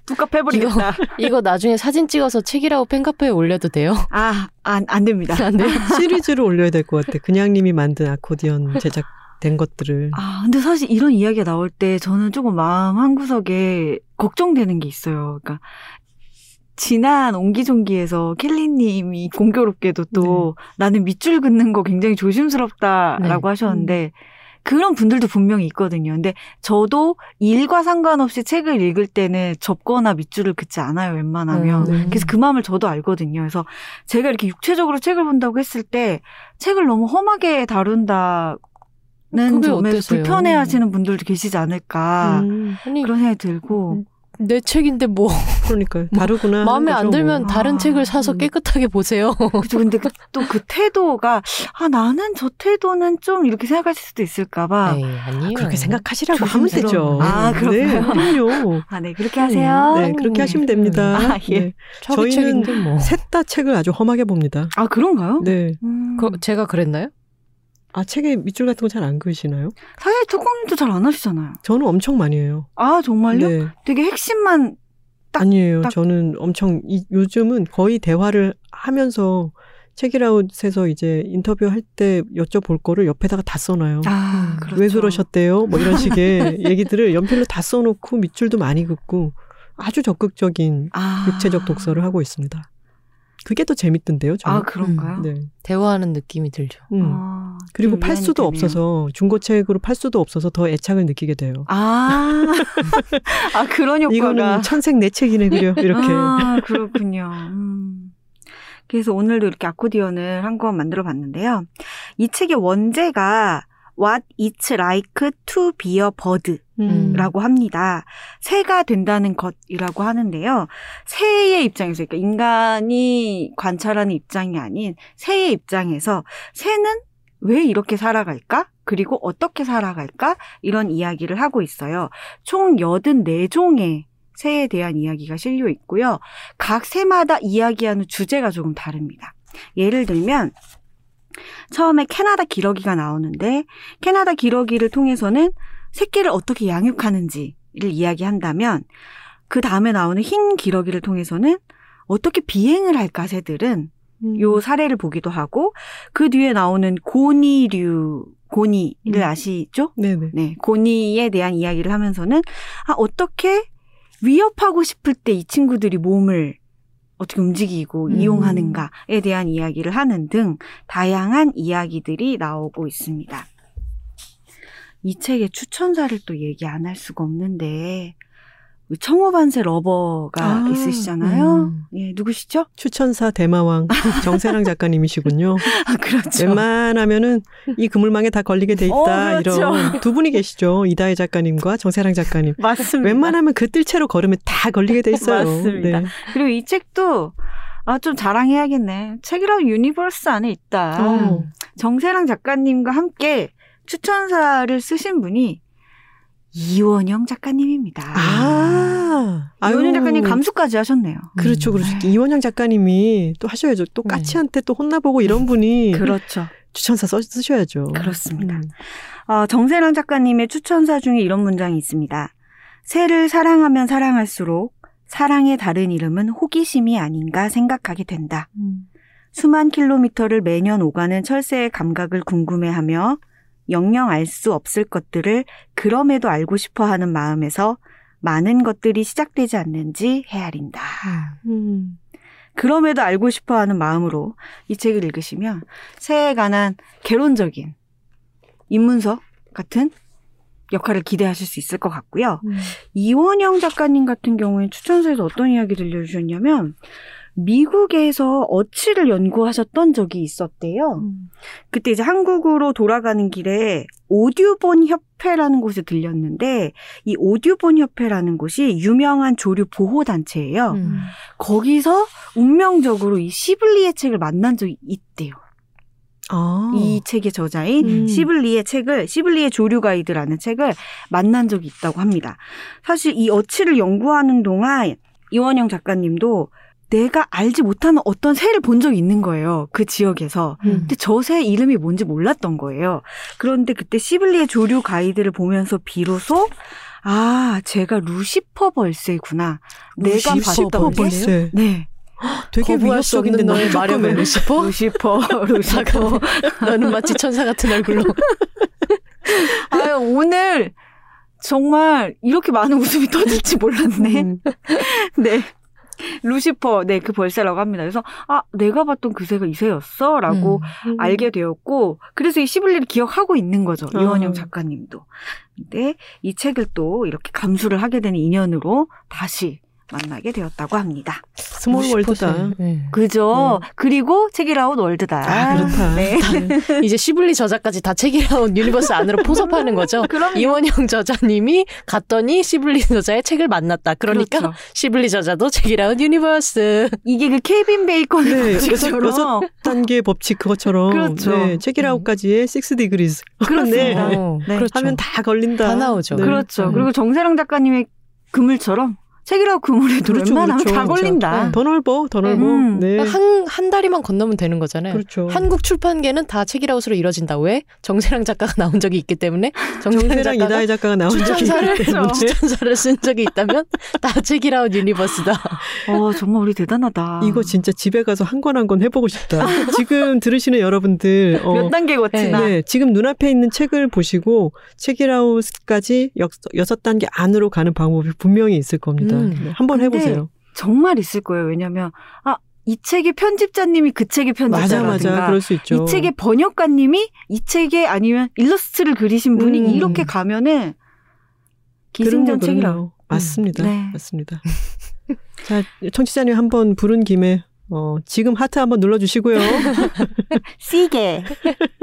뚝갑 해버리겠다. 이거 나중에 사진 찍어서 책이라고 팬카페에 올려도 돼요? 아, 안, 안 됩니다. 안 돼요? 시리즈를 올려야 될 것 같아. 그냥님이 만든 아코디언 제작 된 것들을. 아, 근데 사실 이런 이야기가 나올 때 저는 조금 마음 한구석에 걱정되는 게 있어요. 그러니까 지난 옹기종기에서 켈리님이 공교롭게도 또 나는 밑줄 긋는 거 굉장히 조심스럽다라고 네. 하셨는데 그런 분들도 분명히 있거든요. 근데 저도 일과 상관없이 책을 읽을 때는 접거나 밑줄을 긋지 않아요. 웬만하면. 음. 그래서 그 마음을 저도 알거든요. 그래서 제가 이렇게 육체적으로 책을 본다고 했을 때 책을 너무 험하게 다룬다는 그게 점에서 어때서요? 불편해하시는 분들도 계시지 않을까 음. 아니 그런 생각이 들고 음. 내 책인데 뭐 그러니까 다르구나. 마음에 안 거죠, 들면 뭐. 다른 아, 책을 사서 음. 깨끗하게 보세요. 그죠. 근데 또그 태도가 아 나는 저 태도는 좀 이렇게 생각하실 수도 있을까봐. 에이, 아니에요. 그렇게 생각하시라고 하면 되죠. 아, 그렇구나. 네, 그럼요. 아 네 그렇게 하세요. 네, 그렇게 하시면 됩니다. 아, 예. 네. 저희는 뭐. 셋다 책을 아주 험하게 봅니다. 아 그런가요? 네. 음. 그, 제가 그랬나요? 아, 책에 밑줄 같은 거 잘 안 그으시나요? 사실 토콩님도 잘 안 하시잖아요. 저는 엄청 많이 해요. 아 정말요? 네. 되게 핵심만 딱, 아니에요. 딱. 저는 엄청 이, 요즘은 거의 대화를 하면서 책이라웃에서 이제 인터뷰할 때 여쭤볼 거를 옆에다가 다 써놔요. 아 음, 그렇죠. 왜 그러셨대요? 뭐 이런 식의 얘기들을 연필로 다 써놓고 밑줄도 많이 긋고 아주 적극적인 아. 육체적 독서를 하고 있습니다. 그게 더 재밌던데요, 저는. 아 그런가요? 네. 대화하는 느낌이 들죠. 음. 아, 그리고 좀팔 수도 되네요. 없어서 중고책으로 팔 수도 없어서 더 애착을 느끼게 돼요. 아, 아 그런 효과가. 이거는 천색 내 책이네 그려 이렇게. 아, 그렇군요. 음. 그래서 오늘도 이렇게 아코디언을 한 권 만들어 봤는데요. 이 책의 원제가 What it's like to be a bird 음. 라고 합니다. 새가 된다는 것이라고 하는데요. 새의 입장에서, 그러니까 인간이 관찰하는 입장이 아닌 새의 입장에서 새는 왜 이렇게 살아갈까? 그리고 어떻게 살아갈까? 이런 이야기를 하고 있어요. 총 84종의 새에 대한 이야기가 실려 있고요. 각 새마다 이야기하는 주제가 조금 다릅니다. 예를 들면, 처음에 캐나다 기러기가 나오는데, 캐나다 기러기를 통해서는 새끼를 어떻게 양육하는지를 이야기한다면 그 다음에 나오는 흰 기러기를 통해서는 어떻게 비행을 할까 새들은 음. 요 사례를 보기도 하고 그 뒤에 나오는 고니류 고니를 음. 아시죠? 네네. 네, 고니에 대한 이야기를 하면서는 아 어떻게 위협하고 싶을 때 이 친구들이 몸을 어떻게 움직이고 음. 이용하는가에 대한 이야기를 하는 등 다양한 이야기들이 나오고 있습니다. 이 책의 추천사를 또 얘기 안 할 수가 없는데 그 청호반세 러버가 아, 있으시잖아요. 음. 예, 누구시죠? 추천사 대마왕 정세랑 작가님이시군요. 아, 그렇죠. 웬만하면은 이 그물망에 다 걸리게 돼 있다 어, 그렇죠. 이런 두 분이 계시죠. 이다혜 작가님과 정세랑 작가님. 맞습니다. 웬만하면 그 뜰채로 거르면 다 걸리게 돼 있어요. 맞습니다. 네. 그리고 이 책도 아, 좀 자랑해야겠네. 책읽아웃 universe 안에 있다. 어. 정세랑 작가님과 함께 추천사를 쓰신 분이 이원영 작가님입니다. 아, 이원영 아유. 작가님 감수까지 하셨네요. 그렇죠, 그렇죠. 네. 이원영 작가님이 또 하셔야죠. 또 네. 까치한테 또 혼나보고 이런 분이 그렇죠. 추천사 써, 쓰셔야죠. 그렇습니다. 음. 어, 정세랑 작가님의 추천사 중에 이런 문장이 있습니다. 새를 사랑하면 사랑할수록 사랑의 다른 이름은 호기심이 아닌가 생각하게 된다. 음. 수만 킬로미터를 매년 오가는 철새의 감각을 궁금해하며 영영 알 수 없을 것들을 그럼에도 알고 싶어 하는 마음에서 많은 것들이 시작되지 않는지 헤아린다. 음. 그럼에도 알고 싶어 하는 마음으로 이 책을 읽으시면 새에 관한 개론적인 입문서 같은 역할을 기대하실 수 있을 것 같고요. 음. 이원영 작가님 같은 경우에 추천서에서 어떤 이야기 들려주셨냐면 미국에서 어치를 연구하셨던 적이 있었대요. 음. 그때 이제 한국으로 돌아가는 길에 오듀본 협회라는 곳에 들렸는데 이 오듀본 협회라는 곳이 유명한 조류 보호 단체예요. 음. 거기서 운명적으로 이 시블리의 책을 만난 적이 있대요. 아. 이 책의 저자인 음. 시블리의 책을 시블리의 조류 가이드라는 책을 만난 적이 있다고 합니다. 사실 이 어치를 연구하는 동안 이원영 작가님도 내가 알지 못하는 어떤 새를 본 적이 있는 거예요. 그 지역에서. 음. 근데 저 새 이름이 뭔지 몰랐던 거예요. 그런데 그때 시블리의 조류 가이드를 보면서 비로소 아, 제가 루시퍼 벌새구나. 내가 루시퍼 봤던 벌새. 새. 네. 되게 위협적인데 너무 조그매. 루시퍼? 루시퍼, 루시퍼. 너는 마치 천사 같은 얼굴로. 아유, 오늘 정말 이렇게 많은 웃음이 터질지 몰랐네. 음. 네. 루시퍼, 네, 그 벌새라고 합니다. 그래서, 아, 내가 봤던 그 새가 이 새였어? 라고 음. 알게 되었고, 그래서 이 시블리를 기억하고 있는 거죠. 아. 이원영 작가님도. 근데 이 책을 또 이렇게 감수를 하게 되는 인연으로 다시 만나게 되었다고 합니다. small world다. 네. 그죠? 그리고 책읽아웃 world다. 아, 그렇다. 네. 이제 시블리 저자까지 다 책읽아웃 universe 안으로 포섭하는 거죠. 그럼요. 이원영 저자님이 갔더니 시블리 저자의 책을 만났다. 그러니까 그렇죠. 시블리 저자도 책읽아웃 universe. 이게 그 케빈 베이컨의 네, 법칙처럼 여섯 단계 법칙 그것처럼 그렇죠. 네, 책읽아웃까지의 6 degrees 그렇습니다. 네. 어, 네. 그렇죠. 하면 다 걸린다. 다 나오죠. 네. 그렇죠. 음. 그리고 정세랑 작가님의 그물처럼 책이라웃 그물에도 그렇죠, 웬만하면 그렇죠. 다 걸린다. 더 넓어, 더 넓어. 음. 네. 한, 한 다리만 건너면 되는 거잖아요. 그렇죠. 한국 출판계는 다 책이라웃으로 이뤄진다. 왜? 정세랑 작가가 나온 적이 있기 때문에 정세랑 작가가 이다혜 작가가 나온 적이 있기 때문에. 추천사를 쓴 적이 있다면 다 책이라웃 유니버스다. 어, 정말 우리 대단하다. 이거 진짜 집에 가서 한 권 한 권 해보고 싶다. 지금 들으시는 여러분들, 어, 몇 단계 거치나. 네, 지금 눈앞에 있는 책을 보시고 책이라웃까지 여섯 단계 안으로 가는 방법이 분명히 있을 겁니다. 음. 네, 한번 해보세요. 정말 있을 거예요. 왜냐면 아, 이 책의 편집자님이 그 책의 맞아, 편집자라든가 맞아. 있죠. 이 책의 번역가님이 이 책에 아니면 일러스트를 그리신 분이 음. 이렇게 가면은 기승전 책이라고. 그럼요. 맞습니다. 네. 맞습니다. 자, 청취자님 한번 부른 김에 어, 지금 하트 한번 눌러 주시고요. 시게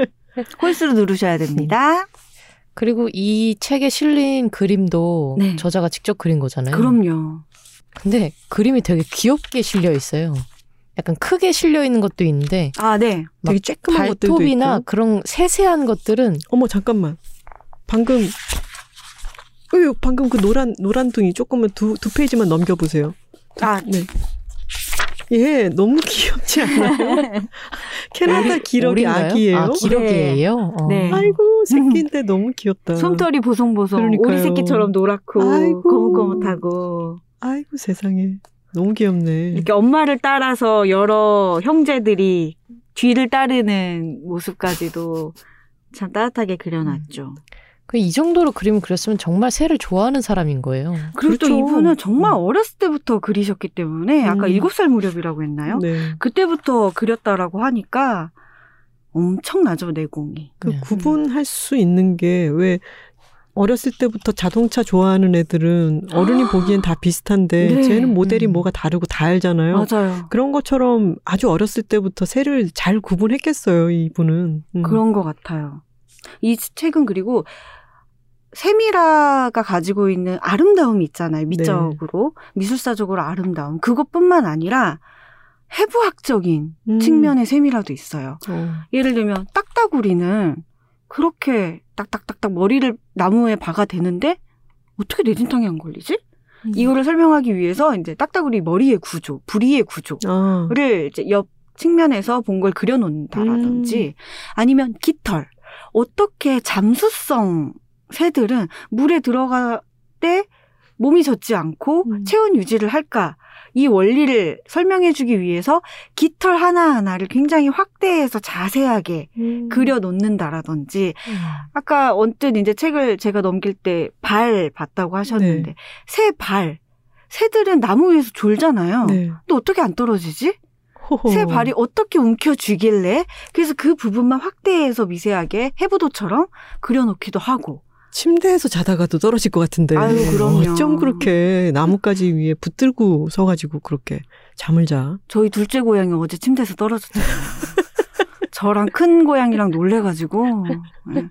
홀수로 누르셔야 됩니다. 그리고 이 책에 실린 그림도 네. 저자가 직접 그린 거잖아요. 그럼요. 근데 그림이 되게 귀엽게 실려 있어요. 약간 크게 실려 있는 것도 있는데 아, 네. 되게 쬐끄만 것들도 발톱이나 있고. 그런 세세한 것들은 어머 잠깐만. 방금 어유 방금 그 노란 노란둥이 조금만 두 두 페이지만 넘겨 보세요. 아, 네. 얘 너무 귀엽지 않아요? 캐나다 기러기? 아기예요. 아, 기러기예요. 어. 네. 아이고 새끼인데 너무 귀엽다. 솜털이 보송보송 그러니까요. 오리 새끼처럼 노랗고 아이고. 거뭇거뭇하고 아이고 세상에 너무 귀엽네. 이렇게 엄마를 따라서 여러 형제들이 뒤를 따르는 모습까지도 참 따뜻하게 그려놨죠. 그 이 정도로 그림을 그렸으면 정말 새를 좋아하는 사람인 거예요. 그리고 또 그렇죠. 이분은 정말 어렸을 때부터 그리셨기 때문에 아까 음. 일곱 살 무렵이라고 했나요? 네. 그때부터 그렸다라고 하니까 엄청나죠 내공이. 그 네. 구분할 수 있는 게 왜 어렸을 때부터 자동차 좋아하는 애들은 어른이 보기엔 다 비슷한데 네. 쟤는 모델이 음. 뭐가 다르고 다 알잖아요. 맞아요. 그런 것처럼 아주 어렸을 때부터 새를 잘 구분했겠어요, 이분은. 음. 그런 것 같아요. 이 책은 그리고 세미라가 가지고 있는 아름다움이 있잖아요. 미적으로 미술사적으로 아름다움 그것뿐만 아니라 해부학적인 음. 측면의 세미라도 있어요. 어. 예를 들면 딱따구리는 그렇게 딱딱딱딱 머리를 나무에 박아 대는데 어떻게 내진탕에 안 걸리지? 음. 이거를 설명하기 위해서 이제 딱따구리 머리의 구조, 부리의 구조를 아. 이제 옆 측면에서 본 걸 그려놓는다라든지 음. 아니면 깃털 어떻게 잠수성 새들은 물에 들어갈 때 몸이 젖지 않고 음. 체온 유지를 할까 이 원리를 설명해주기 위해서 깃털 하나하나를 굉장히 확대해서 자세하게 음. 그려놓는다라든지 아까 언뜻 이제 책을 제가 넘길 때 발 봤다고 하셨는데 네. 새 발. 새들은 나무 위에서 졸잖아요. 네. 근데 어떻게 안 떨어지지? 호호. 새 발이 어떻게 움켜쥐길래? 그래서 그 부분만 확대해서 미세하게 해부도처럼 그려놓기도 하고. 침대에서 자다가도 떨어질 것 같은데. 아유, 그럼요. 어쩜 그렇게 나뭇가지 위에 붙들고 서가지고 그렇게 잠을 자. 저희 둘째 고양이 어제 침대에서 떨어졌잖아요. 저랑 큰 고양이랑 놀래가지고 예.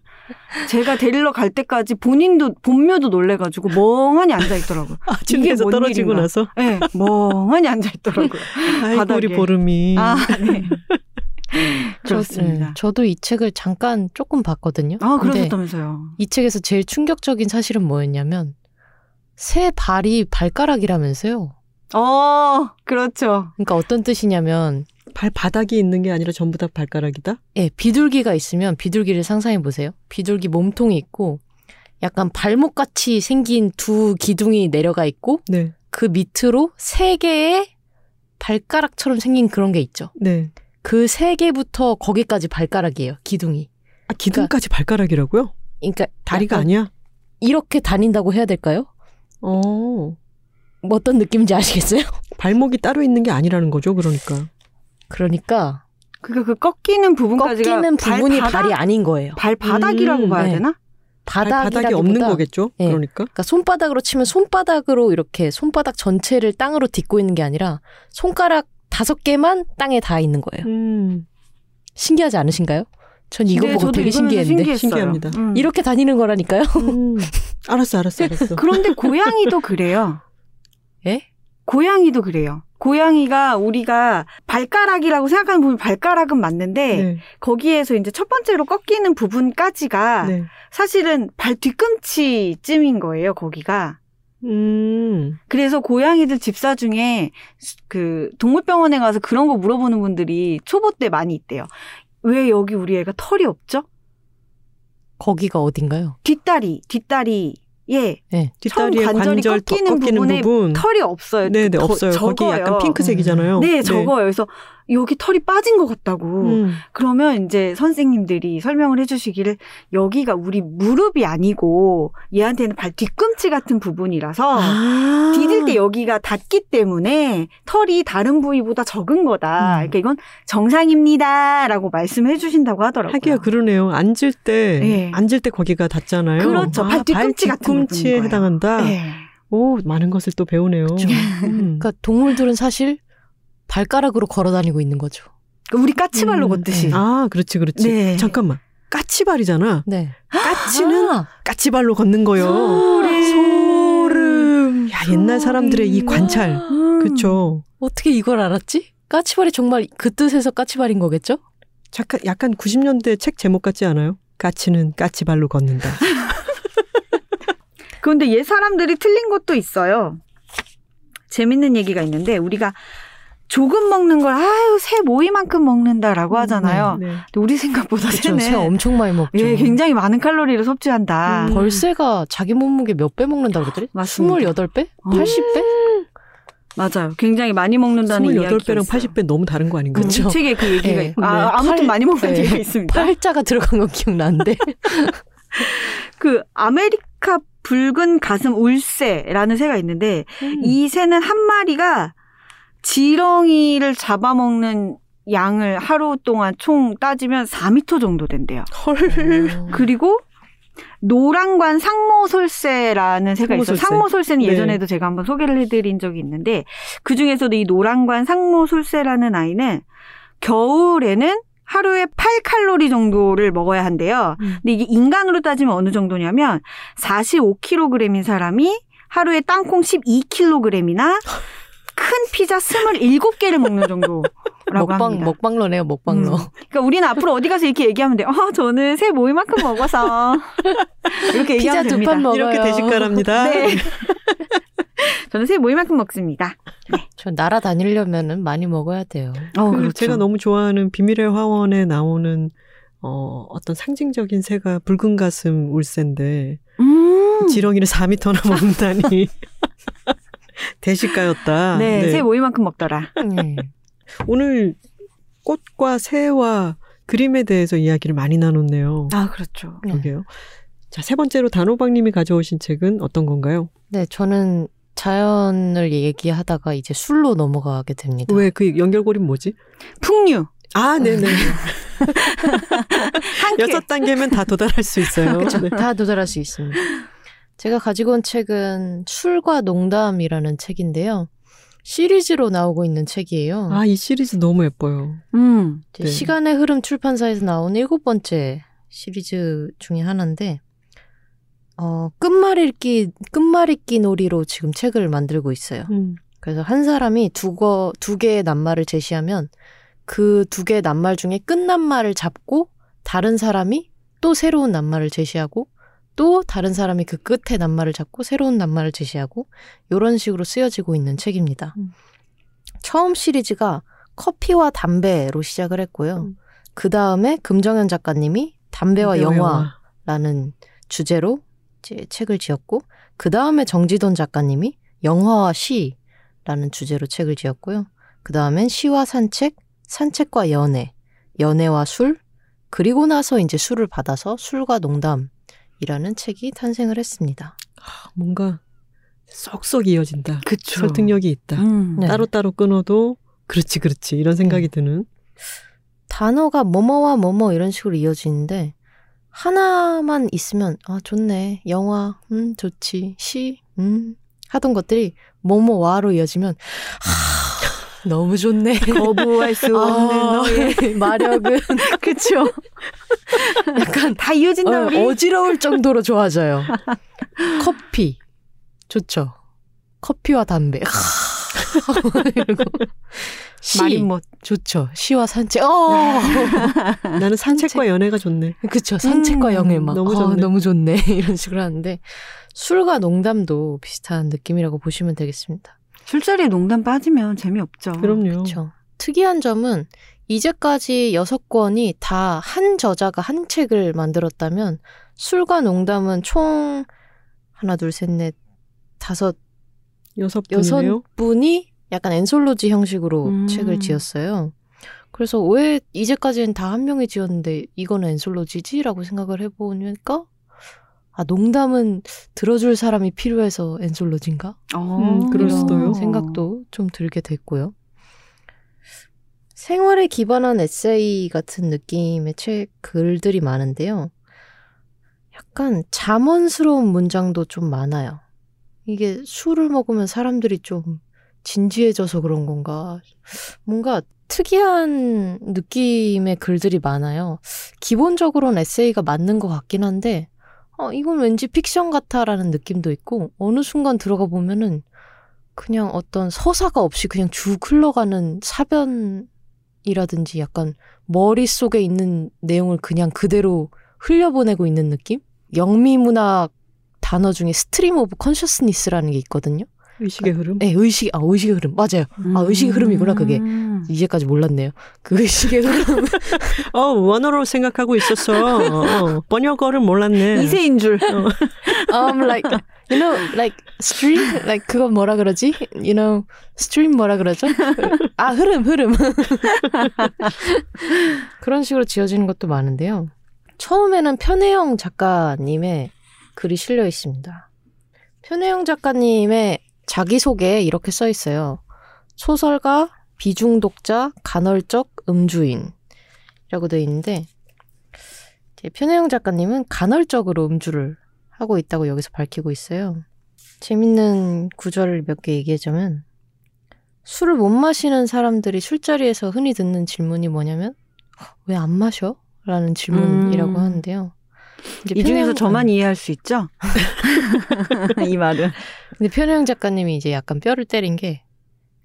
제가 데리러 갈 때까지 본인도 본묘도 놀래가지고 멍하니 앉아 있더라고요. 아, 침대에서 뭔 떨어지고 일인가? 나서. 네, 멍하니 앉아 있더라고요. 아이고, 바닥에. 우리 보름이. 아, 네. 저, 그렇습니다. 네, 저도 이 책을 잠깐 조금 봤거든요. 아, 그러셨다면서요. 이 책에서 제일 충격적인 사실은 뭐였냐면 새 발이 발가락이라면서요. 어, 그렇죠. 그러니까 어떤 뜻이냐면 발바닥이 있는 게 아니라 전부 다 발가락이다? 예, 비둘기가 있으면 비둘기를 상상해 보세요. 비둘기 몸통이 있고 약간 발목같이 생긴 두 기둥이 내려가 있고 네. 그 밑으로 세 개의 발가락처럼 생긴 그런 게 있죠. 네. 그 세 개부터 거기까지 발가락이에요. 기둥이. 아, 기둥까지 발가락이라고요? 그러니까 다리가 아니야? 이렇게 다닌다고 해야 될까요? 어. 뭐 어떤 느낌인지 아시겠어요? 발목이 따로 있는 게 아니라는 거죠, 그러니까. 그러니까 그러니까 그 꺾이는 부분까지가 꺾이는 부분이 발바닥? 발이 아닌 거예요. 발바닥이라고 음, 봐야 네. 되나? 바닥이 없는 거겠죠. 예. 그러니까. 그러니까 손바닥으로 치면 손바닥으로 이렇게 손바닥 전체를 땅으로 딛고 있는 게 아니라 손가락 다섯 개만 땅에 닿아 있는 거예요. 음, 신기하지 않으신가요? 전 이거 네, 보고 저도 되게 신기했는데. 신기합니다. 음. 이렇게 다니는 거라니까요. 음. 알았어, 알았어, 알았어. 그런데 고양이도 그래요. 예? 고양이도 그래요. 고양이가 우리가 발가락이라고 생각하는 부분 발가락은 맞는데 네, 거기에서 이제 첫 번째로 꺾이는 부분까지가 네. 사실은 발 뒤꿈치쯤인 거예요, 거기가. 음, 그래서 고양이들 집사 중에 그 동물병원에 가서 그런 거 물어보는 분들이 초보 때 많이 있대요. 왜 여기 우리 애가 털이 없죠? 거기가 어딘가요? 뒷다리, 뒷다리에 뒷다리에 처음 관절이 관절 더 꺾이는 꺾이는 부분에 부분. 털이 없어요. 네, 네, 더- 없어요. 거기 적어요. 약간 핑크색이잖아요. 네, 적어요. 그래서 여기 털이 빠진 것 같다고. 음. 그러면 이제 선생님들이 설명을 해주시기를 여기가 우리 무릎이 아니고 얘한테는 발 뒤꿈치 같은 부분이라서 아. 디딜 때 여기가 닿기 때문에 털이 다른 부위보다 적은 거다. 음. 그러니까 이건 정상입니다라고 말씀해 주신다고 하더라고요. 하기야 그러네요. 앉을 때 네. 앉을 때 거기가 닿잖아요. 그렇죠. 발 뒤꿈치 같은 뒤꿈치에. 해당한다. 네. 오 많은 것을 또 배우네요. 음. 그러니까 동물들은 사실 발가락으로 걸어 다니고 있는 거죠. 그러니까 우리 까치발로 음, 걷듯이. 아 그렇지 그렇지. 네. 잠깐만 까치발이잖아. 네. 까치는 아, 까치발로 걷는 거요. 소름. 소름. 야 옛날 사람들의 이 관찰. 음. 그렇죠. 어떻게 이걸 알았지? 까치발이 정말 그 뜻에서 까치발인 거겠죠? 약간 약간 90년대 책 제목 같지 않아요? 까치는 까치발로 걷는다. 그런데 옛 사람들이 틀린 것도 있어요. 재밌는 얘기가 있는데 우리가 조금 먹는 걸 아유 새 모이만큼 먹는다라고 하잖아요. 네, 네. 근데 우리 생각보다 그렇죠. 새는 새 엄청 많이 먹죠. 예, 굉장히 많은 칼로리를 섭취한다. 음. 벌새가 자기 몸무게 몇 배 먹는다 그러더래? 맞습니다. 28배? 어. 80배? 맞아요. 굉장히 많이 먹는다는 이야기가 28배랑 있어요. 80배 너무 다른 거 아닌가요? 그쵸. 이 책에 그 얘기가 네. 있고 아, 네. 아무튼 팔- 많이 먹는 네. 얘기가 있습니다. 팔자가 들어간 건 기억나는데. 그 아메리카 붉은 가슴 울새라는 새가 있는데 음. 이 새는 한 마리가 지렁이를 잡아먹는 양을 하루 동안 총 따지면 4미터 정도 된대요. 헐. 어. 그리고 노랑관 상모솔새라는 새가 있어요. 상모솔새. 상모솔새는 네. 예전에도 제가 한번 소개를 해드린 적이 있는데 그 중에서도 이 노랑관 상모솔새라는 아이는 겨울에는 하루에 8칼로리 정도를 먹어야 한대요. 음. 근데 이게 인간으로 따지면 어느 정도냐면 45kg인 사람이 하루에 땅콩 12kg이나 큰 피자 27개를 먹는 정도라고 먹방, 합니다. 먹방러네요, 먹방러. 음. 그러니까 우리는 앞으로 어디 가서 이렇게 얘기하면 돼. 어, 저는 새 모이만큼 먹어서 이렇게 피자 얘기하면 두 됩니다. 판 먹어요. 이렇게 되실까랍니다. 네. 저는 새 모이만큼 먹습니다. 저 날아다니려면은 많이 먹어야 돼요. 어, 그리고 제가 너무 좋아하는 비밀의 화원에 나오는 어, 어떤 상징적인 새가 붉은 가슴 울새인데 음. 지렁이를 4미터나 먹는다니 대식가였다. 네, 새 모이만큼 먹더라. 네. 오늘 꽃과 새와 그림에 대해서 이야기를 많이 나눴네요. 아, 그렇죠. 네. 그러게요. 자, 세 번째로 단호박님이 가져오신 책은 어떤 건가요? 네, 저는 자연을 얘기하다가 이제 술로 넘어가게 됩니다. 왜 그 연결고리는 뭐지? 풍류. 아, 네네. 여섯 단계면 다 도달할 수 있어요. 그렇죠. 네. 다 도달할 수 있습니다. 제가 가지고 온 책은 술과 농담이라는 책인데요. 시리즈로 나오고 있는 책이에요. 아, 이 시리즈 너무 예뻐요. 음. 네. 시간의 흐름 출판사에서 나온 일곱 번째 시리즈 중에 하나인데, 어, 끝말잇기, 끝말잇기 놀이로 지금 책을 만들고 있어요. 음. 그래서 한 사람이 두, 거, 두 개의 낱말을 제시하면 그 두 개의 낱말 중에 끝 낱말을 잡고 다른 사람이 또 새로운 낱말을 제시하고 또 다른 사람이 그 끝에 낱말을 잡고 새로운 낱말을 제시하고 이런 식으로 쓰여지고 있는 책입니다. 음. 처음 시리즈가 커피와 담배로 시작을 했고요. 음. 그 다음에 금정현 작가님이 담배와 담배와 영화. 라는 주제로 이제 책을 지었고 그 다음에 정지돈 작가님이 영화와 시라는 주제로 책을 지었고요. 그 다음엔 시와 산책, 산책과 연애, 연애와 술, 그리고 나서 이제 술을 받아서 술과 농담 이라는 책이 탄생을 했습니다. 뭔가 쏙쏙 이어진다. 그쵸. 설득력이 있다. 음. 네. 따로따로 끊어도 그렇지 그렇지 이런 생각이 드는 단어가 뭐뭐와 뭐뭐 이런 식으로 이어지는데 하나만 있으면 아 좋네 영화 음 좋지 시 음 하던 것들이 뭐뭐와로 이어지면 하, 너무 좋네 거부할 수 없는 아, 너의 마력은 그쵸. 약간 다 이어진 다 어, 우리. 어지러울 정도로 좋아져요 커피 좋죠 커피와 담배 이러고 시 마린못. 좋죠 시와 산책 어 나는 산책과 연애가 좋네. 그쵸. 산책과 음, 영애 막. 너무 어, 좋네. 너무 좋네. 이런 식으로 하는데, 술과 농담도 비슷한 느낌이라고 보시면 되겠습니다. 술자리에 농담 빠지면 재미없죠. 그럼요. 그쵸. 특이한 점은, 이제까지 여섯 권이 다 한 저자가 한 책을 만들었다면, 술과 농담은 총, 하나, 둘, 셋, 넷, 다섯, 여섯 여섯 분이네요. 분이 약간 엔솔로지 형식으로 음. 책을 지었어요. 그래서 왜 이제까지는 다 한 명이 지었는데 이거는 엔솔로지지라고 생각을 해보니까 아 농담은 들어줄 사람이 필요해서 엔솔로지인가? 어, 음, 그럴 수도요. 생각도 좀 들게 됐고요. 생활에 기반한 에세이 같은 느낌의 책 글들이 많은데요. 약간 잠언스러운 문장도 좀 많아요. 이게 술을 먹으면 사람들이 좀 진지해져서 그런 건가. 뭔가 특이한 느낌의 글들이 많아요. 기본적으로는 에세이가 맞는 것 같긴 한데, 어, 이건 왠지 픽션 같아라는 느낌도 있고, 어느 순간 들어가 보면은 그냥 어떤 서사가 없이 그냥 쭉 흘러가는 사변이라든지 약간 머릿속에 있는 내용을 그냥 그대로 흘려보내고 있는 느낌? 영미 문학 단어 중에 stream of consciousness라는 게 있거든요. 의식의 흐름. 네, 의식, 아, 의식의 흐름. 맞아요. 아, 의식의 흐름이구나, 그게. 음. 이제까지 몰랐네요. 그 의식의 흐름. 어 원어로 생각하고 있었어. 어, 번역어를 몰랐네. 이세인 줄. um, like, you know, like, stream? Like, 그거 뭐라 그러지? You know, stream 뭐라 그러죠? 아, 흐름, 흐름. 그런 식으로 지어지는 것도 많은데요. 처음에는 편혜영 작가님의 글이 실려 있습니다. 편혜영 작가님의 자기소개에 이렇게 써 있어요. 소설가, 비중독자, 간헐적, 음주인. 이라고 되어 있는데, 이제 편혜영 작가님은 간헐적으로 음주를 하고 있다고 여기서 밝히고 있어요. 재밌는 구절을 몇 개 얘기하자면, 술을 못 마시는 사람들이 술자리에서 흔히 듣는 질문이 뭐냐면, 왜 안 마셔? 라는 질문이라고 음. 하는데요. 이 중에서 저만 이해할 수 있죠? 이 말은. 근데 편혜영 작가님이 이제 약간 뼈를 때린 게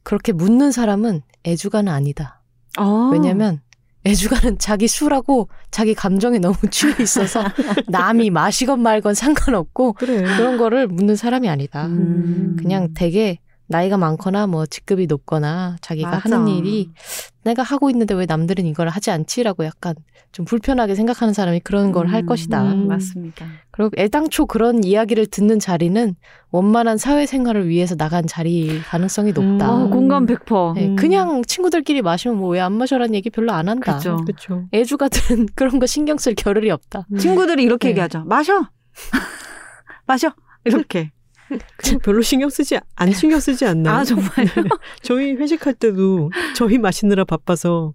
그렇게 묻는 사람은 애주가는 아니다. 어. 왜냐면 애주가는 자기 술하고 자기 감정에 너무 취해 있어서 남이 마시건 말건 상관없고 그래. 그런 거를 묻는 사람이 아니다. 음. 그냥 되게 나이가 많거나 뭐 직급이 높거나 자기가 맞아. 하는 일이 내가 하고 있는데 왜 남들은 이걸 하지 않지라고 약간 좀 불편하게 생각하는 사람이 그런 걸할 음, 것이다. 음. 맞습니다. 그리고 애당초 그런 이야기를 듣는 자리는 원만한 사회생활을 위해서 나간 자리일 가능성이 높다. 어, 공감 100%. 네, 음. 그냥 친구들끼리 마시면 뭐 왜 안 마셔라는 얘기 별로 안 한다. 그죠. 그렇죠. 애주가들은 그런 거 신경 쓸 겨를이 없다. 친구들이 이렇게 네. 얘기하죠. 마셔. 마셔. 이렇게. 별로 신경 쓰지 안 신경 쓰지 않나요? 아, 정말요? 저희 회식할 때도 저희 마시느라 바빠서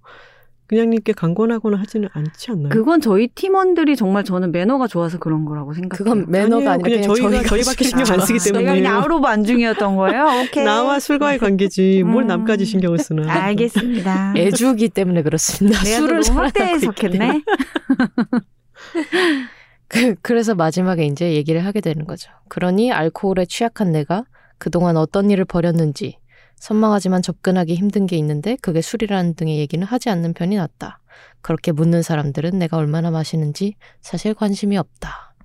그냥님께 강권하거나 하지는 않지 않나요? 그건 저희 팀원들이 정말 저는 매너가 좋아서 그런 거라고 생각해요. 그건 매너가 아니에요. 그냥, 그냥 저희가 저희가 저희밖에 신경 안 쓰기. 때문에. 내가 그냥 out of 안중이었던 거예요? 오케이. 나와 술과의 관계지 뭘 음. 남까지 신경을 쓰나. 알겠습니다. 애주기 때문에 그렇습니다. 술을 너무 확대해 사랑하고 있기 때문에. 섞였네. 그, 그래서 마지막에 이제 얘기를 하게 되는 거죠. 그러니 알코올에 취약한 내가 그동안 어떤 일을 벌였는지 선망하지만 접근하기 힘든 게 있는데 그게 술이라는 등의 얘기는 하지 않는 편이 낫다. 그렇게 묻는 사람들은 내가 얼마나 마시는지 사실 관심이 없다.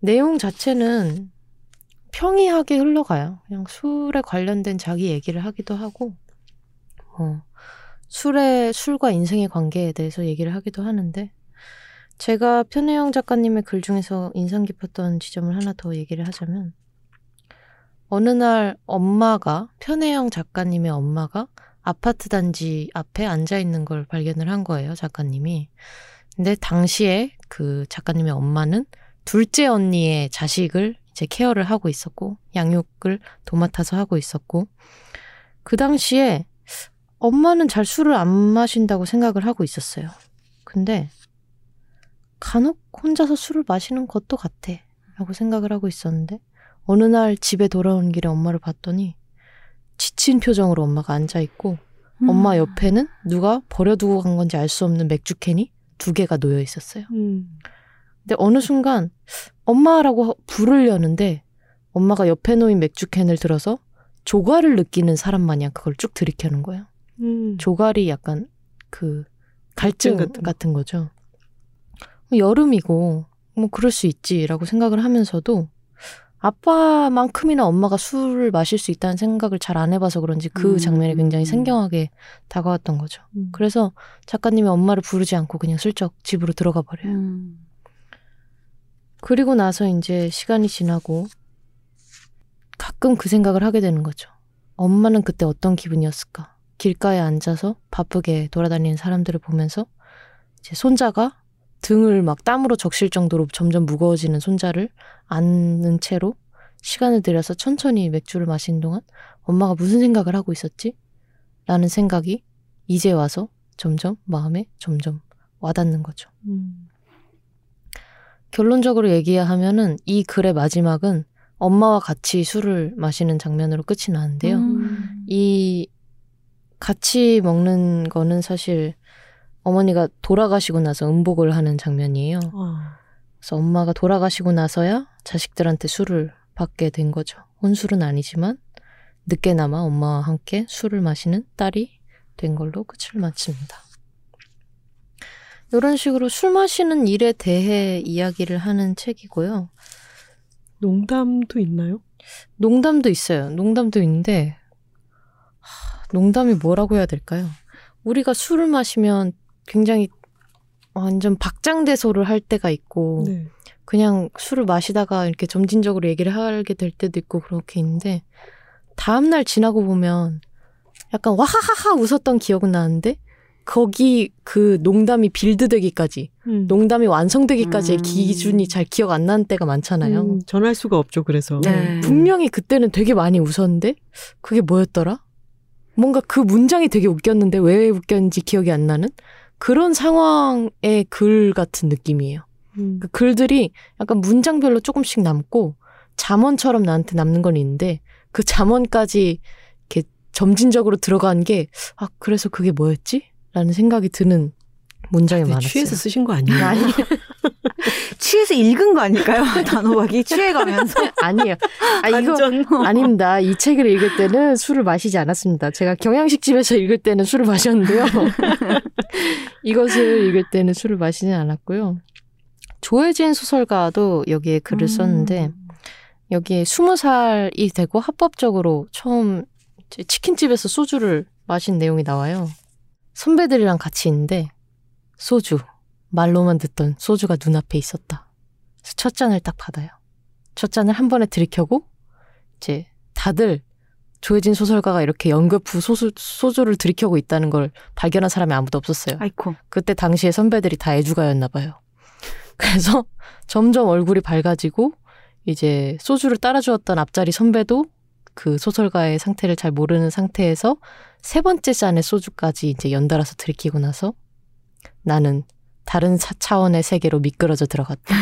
내용 자체는 평이하게 흘러가요. 그냥 술에 관련된 자기 얘기를 하기도 하고, 뭐, 술에, 술과 인생의 관계에 대해서 얘기를 하기도 하는데, 제가 편혜영 작가님의 글 중에서 인상 깊었던 지점을 하나 더 얘기를 하자면, 어느 날 엄마가, 편혜영 작가님의 엄마가 아파트 단지 앞에 앉아 있는 걸 발견을 한 거예요, 작가님이. 근데 당시에 그 작가님의 엄마는 둘째 언니의 자식을 이제 케어를 하고 있었고, 양육을 도맡아서 하고 있었고, 그 당시에 엄마는 잘 술을 안 마신다고 생각을 하고 있었어요. 근데 간혹 혼자서 술을 마시는 것도 같아. 라고 생각을 하고 있었는데, 어느 날 집에 돌아오는 길에 엄마를 봤더니, 지친 표정으로 엄마가 앉아있고, 음. 엄마 옆에는 누가 버려두고 간 건지 알 수 없는 맥주캔이 두 개가 놓여 있었어요. 음. 근데 어느 순간 엄마라고 부르려는데 엄마가 옆에 놓인 맥주캔을 들어서 조가를 느끼는 사람 마냥 그걸 쭉 들이켜는 거예요. 음. 조갈이 약간 그 갈증 갈증 같은 같은, 거. 거죠. 뭐 여름이고 뭐 그럴 수 있지라고 생각을 하면서도 아빠만큼이나 엄마가 술을 마실 수 있다는 생각을 잘 안 해봐서 그런지 그 음. 장면이 굉장히 생경하게 다가왔던 거죠. 음. 그래서 작가님이 엄마를 부르지 않고 그냥 슬쩍 집으로 들어가 버려요. 음. 그리고 나서 이제 시간이 지나고 가끔 그 생각을 하게 되는 거죠. 엄마는 그때 어떤 기분이었을까? 길가에 앉아서 바쁘게 돌아다니는 사람들을 보면서 이제 손자가 등을 막 땀으로 적실 정도로 점점 무거워지는 손자를 안는 채로 시간을 들여서 천천히 맥주를 마시는 동안 엄마가 무슨 생각을 하고 있었지? 라는 생각이 이제 와서 점점 마음에 점점 와닿는 거죠. 음. 결론적으로 얘기하면은 이 글의 마지막은 엄마와 같이 술을 마시는 장면으로 끝이 나는데요. 음. 이 같이 먹는 거는 사실 어머니가 돌아가시고 나서 음복을 하는 장면이에요. 아. 그래서 엄마가 돌아가시고 나서야 자식들한테 술을 받게 된 거죠. 혼술은 아니지만 늦게나마 엄마와 함께 술을 마시는 딸이 된 걸로 끝을 마칩니다. 이런 식으로 술 마시는 일에 대해 이야기를 하는 책이고요. 농담도 있나요? 농담도 있어요. 농담도 있는데 하, 농담이 뭐라고 해야 될까요? 우리가 술을 마시면 굉장히 완전 박장대소를 할 때가 있고 네. 그냥 술을 마시다가 이렇게 점진적으로 얘기를 하게 될 때도 있고 그렇게 있는데 다음날 지나고 보면 약간 와하하하 웃었던 기억은 나는데 거기 그 농담이 빌드되기까지 음. 농담이 완성되기까지의 음. 기준이 잘 기억 안 나는 때가 많잖아요. 음, 전할 수가 없죠. 그래서 네. 분명히 그때는 되게 많이 웃었는데 그게 뭐였더라? 뭔가 그 문장이 되게 웃겼는데 왜 웃겼는지 기억이 안 나는 그런 상황의 글 같은 느낌이에요. 음. 그 글들이 약간 문장별로 조금씩 남고 잠언처럼 나한테 남는 건 있는데 그 잠언까지 이렇게 점진적으로 들어간 게 아 그래서 그게 뭐였지? 라는 생각이 드는 문장이 많았어요. 취해서 쓰신 거 아니에요? 아니 취해서 읽은 거 아닐까요? 단호박이 취해가면서. 아니에요. 아 이거. 아닙니다. 이 책을 읽을 때는 술을 마시지 않았습니다. 제가 경양식 집에서 읽을 때는 술을 마셨는데요. 이것을 읽을 때는 술을 마시진 않았고요. 조혜진 소설가도 여기에 글을 음. 썼는데 여기에 스무 살이 되고 합법적으로 처음 치킨집에서 소주를 마신 내용이 나와요. 선배들이랑 같이 있는데 소주 말로만 듣던 소주가 눈앞에 있었다. 그래서 첫 잔을 딱 받아요. 첫 잔을 한 번에 들이켜고 이제 다들 조혜진 소설가가 이렇게 연급 후 소주, 소주를 들이켜고 있다는 걸 발견한 사람이 아무도 없었어요. 아이코. 그때 당시에 선배들이 다 애주가였나 봐요. 그래서 점점 얼굴이 밝아지고 이제 소주를 따라주었던 앞자리 선배도 그 소설가의 상태를 잘 모르는 상태에서 세 번째 잔의 소주까지 이제 연달아서 들이키고 나서 나는 다른 차, 차원의 세계로 미끄러져 들어갔다.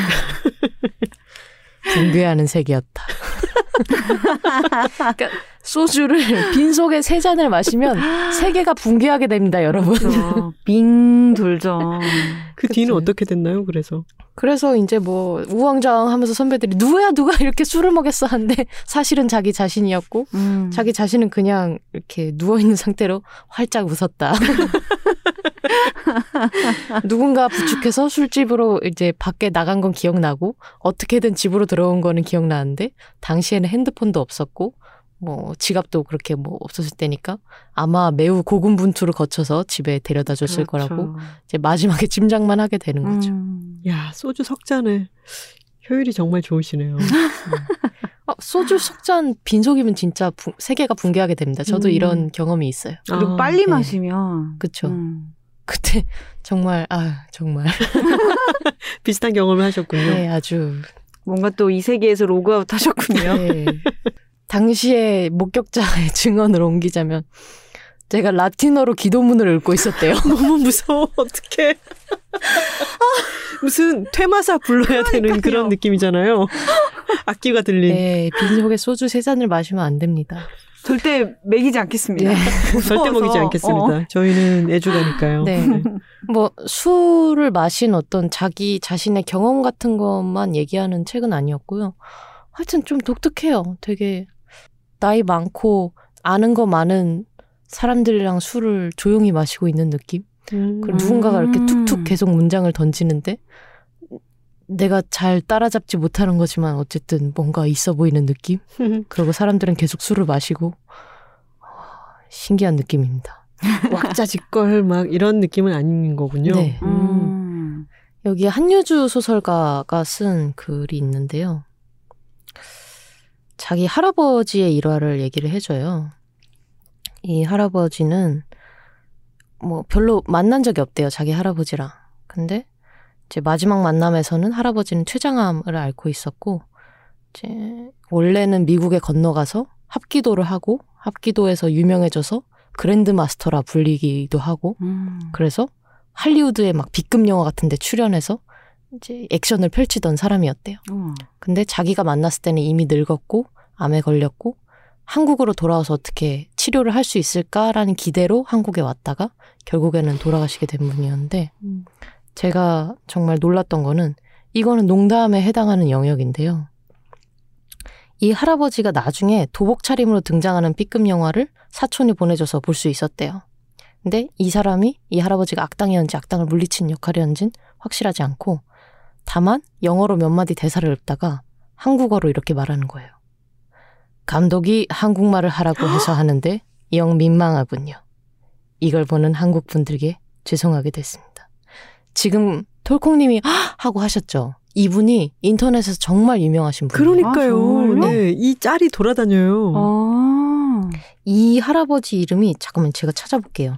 붕괴하는 세계였다. 그러니까 소주를 빈속에 세 잔을 마시면 세계가 붕괴하게 됩니다, 여러분. 그렇죠. 빙 돌죠. 그 뒤는. 어떻게 됐나요? 그래서 그래서 이제 뭐 우왕좌왕 하면서 선배들이 누구야 누가 이렇게 술을 먹였어 한데 사실은 자기 자신이었고 음. 자기 자신은 그냥 이렇게 누워 있는 상태로 활짝 웃었다. 누군가 부축해서 술집으로 이제 밖에 나간 건 기억나고 어떻게든 집으로 들어온 거는 기억나는데 당시에는 핸드폰도 없었고 뭐 지갑도 그렇게 뭐 없었을 때니까 아마 매우 고군분투를 거쳐서 집에 데려다 줬을 그렇죠. 거라고 이제 마지막에 짐작만 하게 되는 거죠. 음. 야 소주 석 잔을 효율이 정말 좋으시네요. 어, 소주 석잔 빈속이면 진짜 부- 세계가 붕괴하게 됩니다. 저도 음. 이런 경험이 있어요. 그리고 아, 빨리 네. 마시면. 그쵸. 음. 그때 정말 아 정말 비슷한 경험을 하셨군요. 네 아주 뭔가 또 이 세계에서 로그아웃 하셨군요. 네. 당시의 목격자의 증언을 옮기자면 제가 라틴어로 기도문을 읽고 있었대요. 너무 무서워. 어떡해. 무슨 퇴마사 불러야 되는 그런 느낌이잖아요. 악귀가 들린. 네, 빈속에 소주 세 잔을 마시면 안 됩니다. 절대 먹이지 않겠습니다. 네. 절대 먹이지 않겠습니다. 어. 저희는 애주가니까요. 네. 뭐 술을 마신 어떤 자기 자신의 경험 같은 것만 얘기하는 책은 아니었고요. 하여튼 좀 독특해요. 되게 나이 많고 아는 거 많은 사람들이랑 술을 조용히 마시고 있는 느낌? 음. 그리고 누군가가 이렇게 툭툭 계속 문장을 던지는데 내가 잘 따라잡지 못하는 거지만 어쨌든 뭔가 있어 보이는 느낌? 그리고 사람들은 계속 술을 마시고 아, 신기한 느낌입니다. 왁자지껄 막 이런 느낌은 아닌 거군요. 네. 음. 음. 여기 한유주 소설가가 쓴 글이 있는데요. 자기 할아버지의 일화를 얘기를 해줘요. 이 할아버지는 뭐 별로 만난 적이 없대요. 자기 할아버지랑. 근데 이제 마지막 만남에서는 할아버지는 췌장암을 앓고 있었고 이제 원래는 미국에 건너가서 합기도를 하고 합기도에서 유명해져서 그랜드 마스터라 불리기도 하고 음. 그래서 할리우드의 막 B급 영화 같은 데 출연해서 이제 액션을 펼치던 사람이었대요. 어. 근데 자기가 만났을 때는 이미 늙었고 암에 걸렸고 한국으로 돌아와서 어떻게 치료를 할 수 있을까라는 기대로 한국에 왔다가 결국에는 돌아가시게 된 분이었는데 음. 제가 정말 놀랐던 거는 이거는 농담에 해당하는 영역인데요. 이 할아버지가 나중에 도복 차림으로 등장하는 B급 영화를 사촌이 보내줘서 볼 수 있었대요. 근데 이 사람이 이 할아버지가 악당이었는지 악당을 물리친 역할이었는지는 확실하지 않고 다만 영어로 몇 마디 대사를 읊다가 한국어로 이렇게 말하는 거예요. 감독이 한국말을 하라고 해서 하는데 영 민망하군요. 이걸 보는 한국 분들께 죄송하게 됐습니다. 지금 톨콩님이 "헉!" 하고 하셨죠. 이분이 인터넷에서 정말 유명하신 분이에요. 그러니까요. 아? 네, 이 짤이 돌아다녀요. 아. 이 할아버지 이름이 잠깐만 제가 찾아볼게요.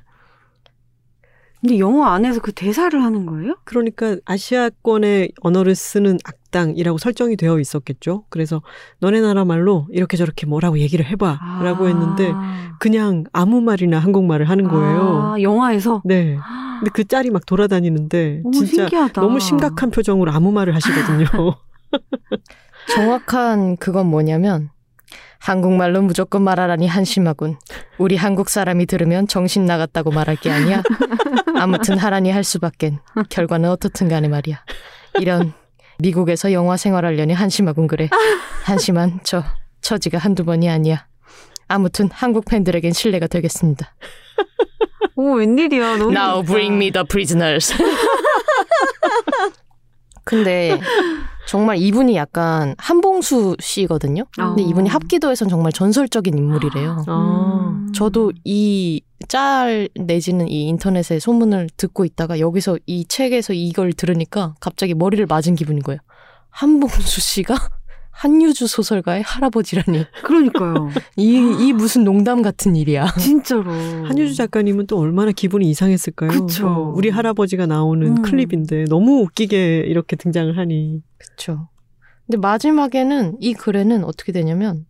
근데 영화 안에서 그 대사를 하는 거예요? 그러니까 아시아권의 언어를 쓰는 악 당이라고 설정이 되어 있었겠죠. 그래서 너네 나라 말로 이렇게 저렇게 뭐라고 얘기를 해봐 라고 했는데 그냥 아무 말이나 한국말을 하는 거예요. 아, 영화에서? 네. 근데 그 짤이 막 돌아다니는데 어머, 진짜 신기하다. 너무 심각한 표정으로 아무 말을 하시거든요. 정확한 그건 뭐냐면 한국말로 무조건 말하라니 한심하군. 우리 한국 사람이 들으면 정신 나갔다고 말할 게 아니야. 아무튼 하라니 할 수밖엔. 결과는 어떻든 간에 말이야. 이런 미국에서 영화 생활하려니 한심하군 그래. 한심한 저 처지가 한두 번이 아니야. 아무튼 한국 팬들에겐 신뢰가 되겠습니다. 오, 웬일이야. 너무 Now 재밌다. bring me the prisoners. 근데 정말 이분이 약간 한봉수 씨거든요. 근데 어. 이분이 합기도에선 정말 전설적인 인물이래요. 아. 음. 저도 이 짤 내지는 이 인터넷의 소문을 듣고 있다가 여기서 이 책에서 이걸 들으니까 갑자기 머리를 맞은 기분인 거예요. 한봉수 씨가 한유주 소설가의 할아버지라니. 그러니까요. 이, 이 무슨 농담 같은 일이야. 진짜로. 한유주 작가님은 또 얼마나 기분이 이상했을까요? 그쵸. 어, 우리 할아버지가 나오는 음. 클립인데 너무 웃기게 이렇게 등장을 하니. 그쵸. 근데 마지막에는 이 글에는 어떻게 되냐면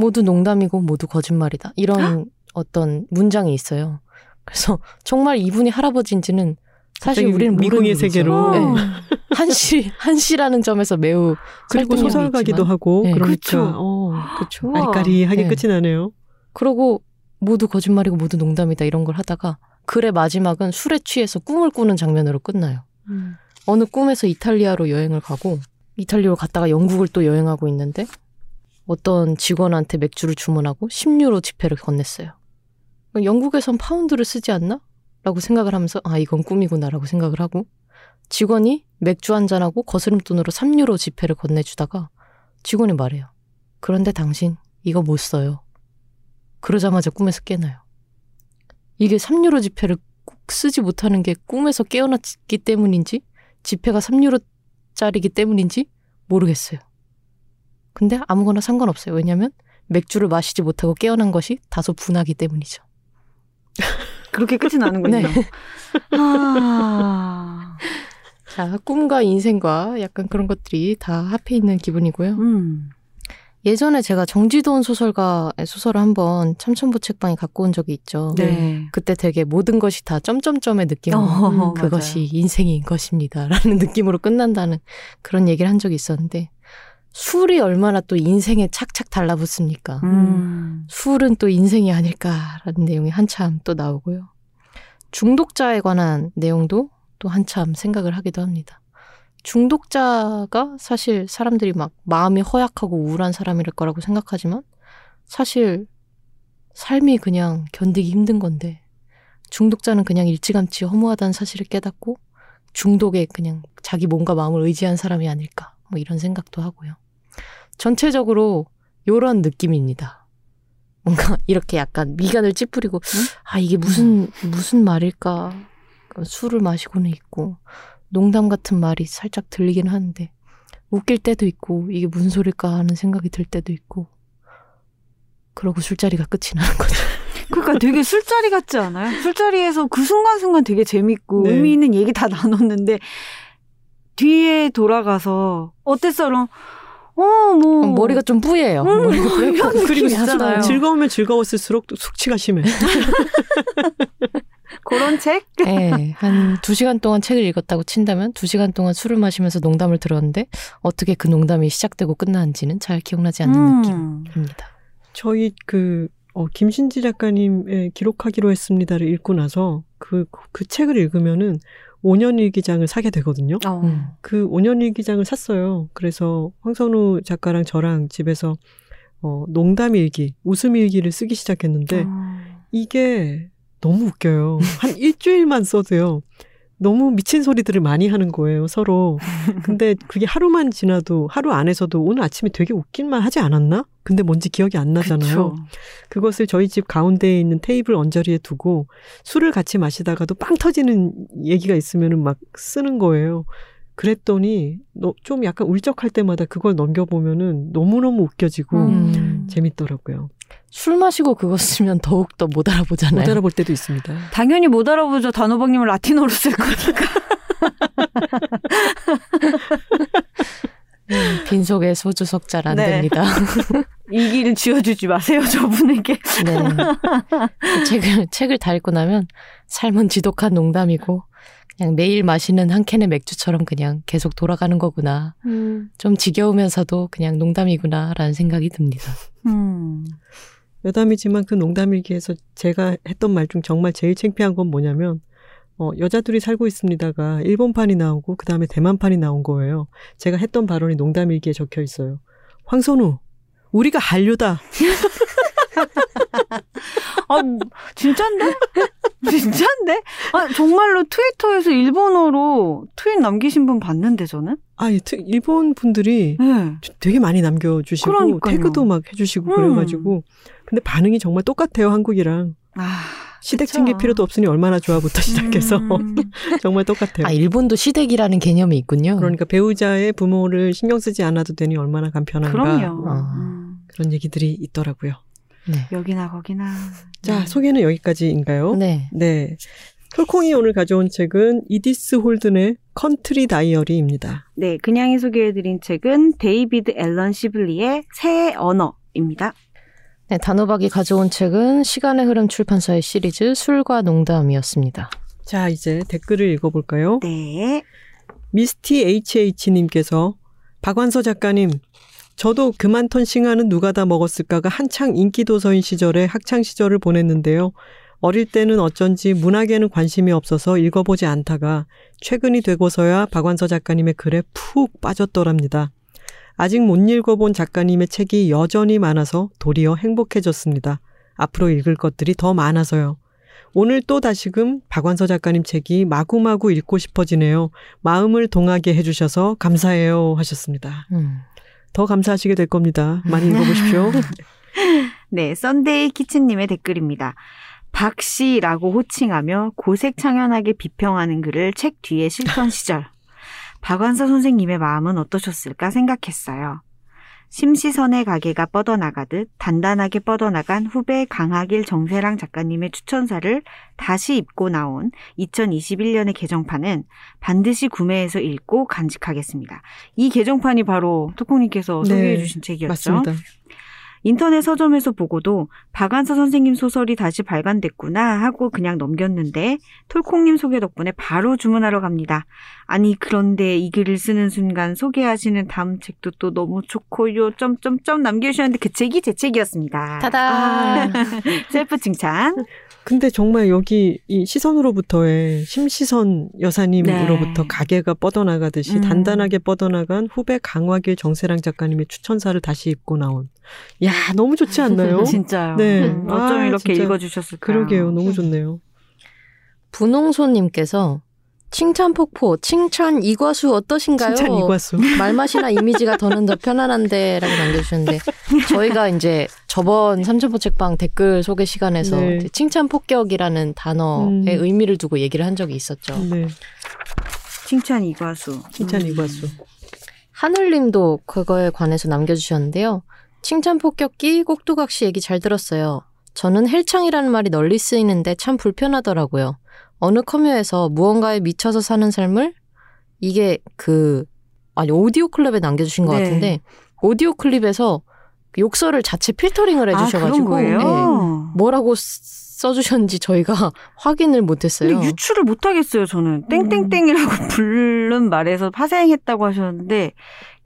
모두 농담이고 모두 거짓말이다. 이런 어떤 문장이 있어요. 그래서 정말 이분이 할아버지인지는 사실 우리는 일이죠. 세계로. 네. 한시 한시라는 점에서 매우 그리고 소설가기도. 하고 네. 그러니까 그쵸. 어, 그쵸. 우와. 아리까리하게 네. 끝이 나네요. 그러고 모두 거짓말이고 모두 농담이다 이런 걸 하다가 글의 마지막은 술에 취해서 꿈을 꾸는 장면으로 끝나요. 어느 꿈에서 이탈리아로 여행을 가고 이탈리아로 갔다가 영국을 또 여행하고 있는데 어떤 직원한테 맥주를 주문하고 10유로 지폐를 건넸어요. 영국에선 파운드를 쓰지 않나? 라고 생각을 하면서 아 이건 꿈이구나라고 생각을 하고 직원이 맥주 한 잔하고 거스름돈으로 3유로 지폐를 건네주다가 직원이 말해요. 그런데 당신 이거 못 써요. 그러자마자 꿈에서 깨나요. 이게 3유로 지폐를 꼭 쓰지 못하는 게 꿈에서 깨어났기 때문인지 지폐가 3유로짜리기 때문인지 모르겠어요. 근데 아무거나 상관없어요. 왜냐면 맥주를 마시지 못하고 깨어난 것이 다소 분하기 때문이죠. 그렇게 끝이 나는군요. 네. 아. 자, 꿈과 인생과 약간 그런 것들이 다 합해 있는 기분이고요. 음. 예전에 제가 정지돈 소설가의 소설을 한번 참천부 책방에 갖고 온 적이 있죠. 네. 그때 되게 모든 것이 다 점점점의 느낌으로 어, 그것이 맞아요. 인생인 것입니다. 라는 느낌으로 끝난다는 그런 얘기를 한 적이 있었는데 술이 얼마나 또 인생에 착착 달라붙습니까? 음. 술은 또 인생이 아닐까라는 내용이 한참 또 나오고요. 중독자에 관한 내용도 또 한참 생각을 하기도 합니다. 중독자가 사실 사람들이 막 마음이 허약하고 우울한 사람일 거라고 생각하지만 사실 삶이 그냥 견디기 힘든 건데 중독자는 그냥 일찌감치 허무하다는 사실을 깨닫고 중독에 그냥 자기 몸과 마음을 의지한 사람이 아닐까 뭐 이런 생각도 하고요. 전체적으로 요런 느낌입니다. 뭔가 이렇게 약간 미간을 찌푸리고 아 이게 무슨 무슨 말일까 술을 마시고는 있고 농담 같은 말이 살짝 들리긴 하는데 웃길 때도 있고 이게 무슨 소릴까 하는 생각이 들 때도 있고 그러고 술자리가 끝이 나는 거죠. 그러니까 되게 술자리 같지 않아요? 술자리에서 그 순간순간 되게 재밌고 네. 의미 있는 얘기 다 나눴는데 뒤에 돌아가서 어땠어? 그럼 어뭐 머리가 좀 뿌예요. 음, 머리가 느낌 그림이 있잖아요. 즐거우면 즐거웠을수록 또 숙취가 심해. 그런 책? 네, 한 두 시간 동안 책을 읽었다고 친다면 두 시간 동안 술을 마시면서 농담을 들었는데 어떻게 그 농담이 시작되고 끝나는지는 잘 기억나지 않는 음. 느낌입니다. 저희 그 어, 김신지 작가님의 기록하기로 했습니다를 읽고 나서 그, 그 책을 읽으면은 5년 일기장을 사게 되거든요. 어. 음. 그 5년 일기장을 샀어요. 그래서 황선우 작가랑 저랑 집에서 어, 농담 일기, 웃음 일기를 쓰기 시작했는데 어. 이게 너무 웃겨요. 한 일주일만 써도요. 너무 미친 소리들을 많이 하는 거예요, 서로. 근데 그게 하루만 지나도, 하루 안에서도 오늘 아침에 되게 웃긴만 하지 않았나? 근데 뭔지 기억이 안 나잖아요. 그쵸. 그것을 저희 집 가운데에 있는 테이블 언저리에 두고 술을 같이 마시다가도 빵 터지는 얘기가 있으면은 막 쓰는 거예요. 그랬더니 너- 좀 약간 울적할 때마다 그걸 넘겨보면은 너무너무 웃겨지고 음. 재밌더라고요. 술 마시고 그거 쓰면 더욱 더 못 알아보잖아요. 못 알아볼 때도 있습니다. 당연히 못 알아보죠. 단호박님을 라틴어로 쓸 거니까. 음, 빈속에 소주 석잘 안 네. 됩니다. 이 길을 지어주지 마세요, 저분에게. 네. 그 책을 책을 다 읽고 나면 삶은 지독한 농담이고 그냥 매일 마시는 한 캔의 맥주처럼 그냥 계속 돌아가는 거구나. 좀 지겨우면서도 그냥 농담이구나라는 생각이 듭니다. 음. 여담이지만 그 농담일기에서 제가 했던 말 중 정말 제일 창피한 건 뭐냐면 어, 여자들이 살고 있습니다가 일본판이 나오고 그 다음에 대만판이 나온 거예요. 제가 했던 발언이 농담일기에 적혀 있어요. 황선우, 우리가 한류다. 아, 진짠데? 진짠데? 아, 정말로 트위터에서 일본어로 트윗 남기신 분 봤는데, 저는? 아, 이 트- 일본 분들이 네. 되게 많이 남겨주시고 그러니까요. 태그도 막 해주시고 음. 그래가지고 근데 반응이 정말 똑같아요 한국이랑 아, 시댁 그쵸. 챙길 필요도 없으니 얼마나 좋아부터 시작해서 음. 정말 똑같아요. 아 일본도 시댁이라는 개념이 있군요. 그러니까 배우자의 부모를 신경 쓰지 않아도 되니 얼마나 간편한가 그럼요. 아. 음. 그런 얘기들이 있더라고요. 네. 여기나 거기나. 자 음. 소개는 여기까지인가요? 네. 네. 톨콩이 오늘 가져온 책은 이디스 홀든의 컨트리 다이어리입니다. 네, 그냥이 소개해드린 책은 데이비드 앨런 시블리의 새의 언어입니다. 네, 단호박이 가져온 책은 시간의 흐름 출판사의 시리즈 술과 농담이었습니다. 자 이제 댓글을 읽어볼까요? 네. 미스티 HH님께서 박완서 작가님, 저도 그만 턴 싱하는 누가 다 먹었을까가 한창 인기 도서인 시절에 학창 시절을 보냈는데요. 어릴 때는 어쩐지 문학에는 관심이 없어서 읽어보지 않다가 최근이 되고서야 박완서 작가님의 글에 푹 빠졌더랍니다. 아직 못 읽어본 작가님의 책이 여전히 많아서 도리어 행복해졌습니다. 앞으로 읽을 것들이 더 많아서요. 오늘 또 다시금 박완서 작가님 책이 마구마구 읽고 싶어지네요. 마음을 동하게 해주셔서 감사해요 하셨습니다. 음. 더 감사하시게 될 겁니다. 많이 읽어보십시오. 네, 썬데이 키친님의 댓글입니다. 박씨라고 호칭하며 고색 창연하게 비평하는 글을 책 뒤에 실던 시절. 박완서 선생님의 마음은 어떠셨을까 생각했어요. 심시선의 가게가 뻗어나가듯 단단하게 뻗어나간 후배 강하길 정세랑 작가님의 추천사를 다시 입고 나온 2021년의 개정판은 반드시 구매해서 읽고 간직하겠습니다. 이 개정판이 바로 토콩님께서 네, 소개해 주신 책이었죠. 맞습니다. 인터넷 서점에서 보고도 박안서 선생님 소설이 다시 발간됐구나 하고 그냥 넘겼는데 톨콩님 소개 덕분에 바로 주문하러 갑니다. 아니 그런데 이 글을 쓰는 순간 소개하시는 다음 책도 또 너무 좋고요. 점점점 남겨주셨는데 그 책이 제 책이었습니다. 타다. 아, 셀프 칭찬. 근데 정말 여기 이 시선으로부터의 심시선 여사님으로부터 네. 가게가 뻗어나가듯이 음. 단단하게 뻗어나간 후배 강화길 정세랑 작가님의 추천사를 다시 입고 나온. 야 너무 좋지 않나요? 진짜요. 네. 음, 어쩜 아, 이렇게 진짜. 읽어주셨을까요? 그러게요, 너무 좋네요. 분홍소님께서 칭찬 폭포, 칭찬 이과수 어떠신가요? 칭찬 이과수. 말맛이나 이미지가 더는 더 편안한데 라고 남겨주셨는데 저희가 이제 저번 삼천포 책방 댓글 소개 시간에서 네. 칭찬 폭격이라는 단어의 음. 의미를 두고 얘기를 한 적이 있었죠. 네, 칭찬 이과수. 칭찬 음. 이과수. 하늘님도 그거에 관해서 남겨주셨는데요. 칭찬 폭격기 꼭두각시 얘기 잘 들었어요. 저는 헬창이라는 말이 널리 쓰이는데 참 불편하더라고요. 어느 커뮤에서 무언가에 미쳐서 사는 삶을 이게 그 아니 오디오 클립에 남겨주신 것 네. 같은데 오디오 클립에서 욕설을 자체 필터링을 아, 해주셔가지고 거예요? 네. 뭐라고 쓰- 써주셨는지 저희가 확인을 못했어요. 근데 유추를 못 하겠어요, 저는. 땡땡땡이라고 부른 말에서 파생했다고 하셨는데.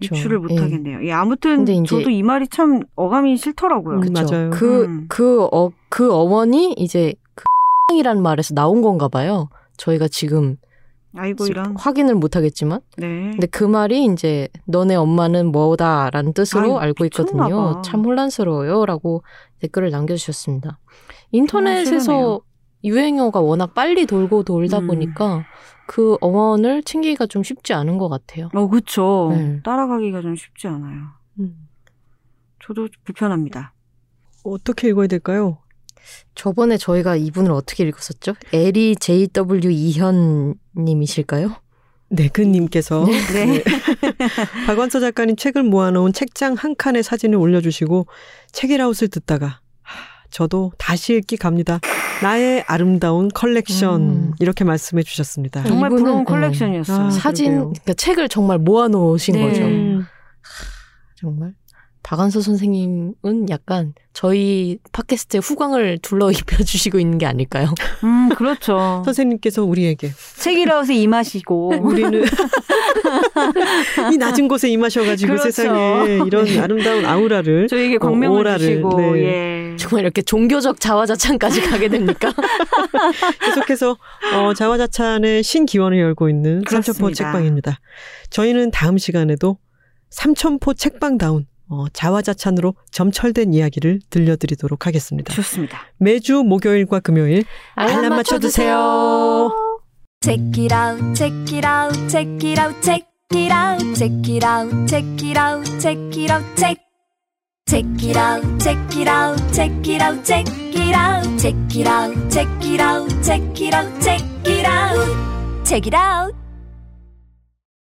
유추를 못 예. 하겠네요. 예, 아무튼 근데 이제- 저도 이 말이 참 어감이 싫더라고요. 음, 그쵸. 맞아요. 그, 음. 그, 어, 그 어원이 이제 그 이라는 말에서 나온 건가 봐요. 저희가 지금 아이고 이런. 확인을 못 하겠지만. 네. 근데 그 말이 이제 너네 엄마는 뭐다라는 뜻으로 아유, 알고 있거든요. 봐. 참 혼란스러워요. 라고 댓글을 남겨 주셨습니다. 인터넷에서 싫으네요. 유행어가 워낙 빨리 돌고 돌다 음. 보니까 그 어원을 챙기기가 좀 쉽지 않은 것 같아요. 어, 그쵸. 네. 따라가기가 좀 쉽지 않아요. 음. 저도 불편합니다. 어떻게 읽어야 될까요? 저번에 저희가 이분을 어떻게 읽었었죠? 에리 JW 이현 님이실까요? 네근님께서 네. 박완서 작가님 책을 모아놓은 책장 한 칸에 사진을 올려주시고 책읽아웃을 듣다가 하, 저도 다시 읽기 갑니다. 나의 아름다운 컬렉션 음. 이렇게 말씀해 주셨습니다. 정말 이분은, 부러운 네. 컬렉션이었어요. 아, 사진. 그러니까 책을 정말 모아놓으신 네. 거죠. 음. 정말. 박한서 선생님은 약간 저희 팟캐스트에 후광을 둘러 입혀주시고 있는 게 아닐까요? 음, 그렇죠. 선생님께서 우리에게 책이라웃에 임하시고. 우리는 이 낮은 곳에 임하셔가지고 그렇죠. 세상에 이런 아름다운 아우라를 저에게 어, 광명을 오라를, 주시고, 네. 예. 정말 이렇게 종교적 자화자찬까지 가게 됩니까? 계속해서 어, 자화자찬의 신기원을 열고 있는 삼천포. 책방입니다. 저희는 다음 시간에도 삼천포 책방다운 어, 자화자찬으로 점철된 이야기를 들려드리도록 하겠습니다. 좋습니다. 매주 목요일과 금요일 알람 맞춰두세요. Check it out, check it out, check it out, check it out, check it out, check it out, check it out, check. Check it out, check it out, check it out, check it out, check it out, check it out, check it out, check it out, check it out.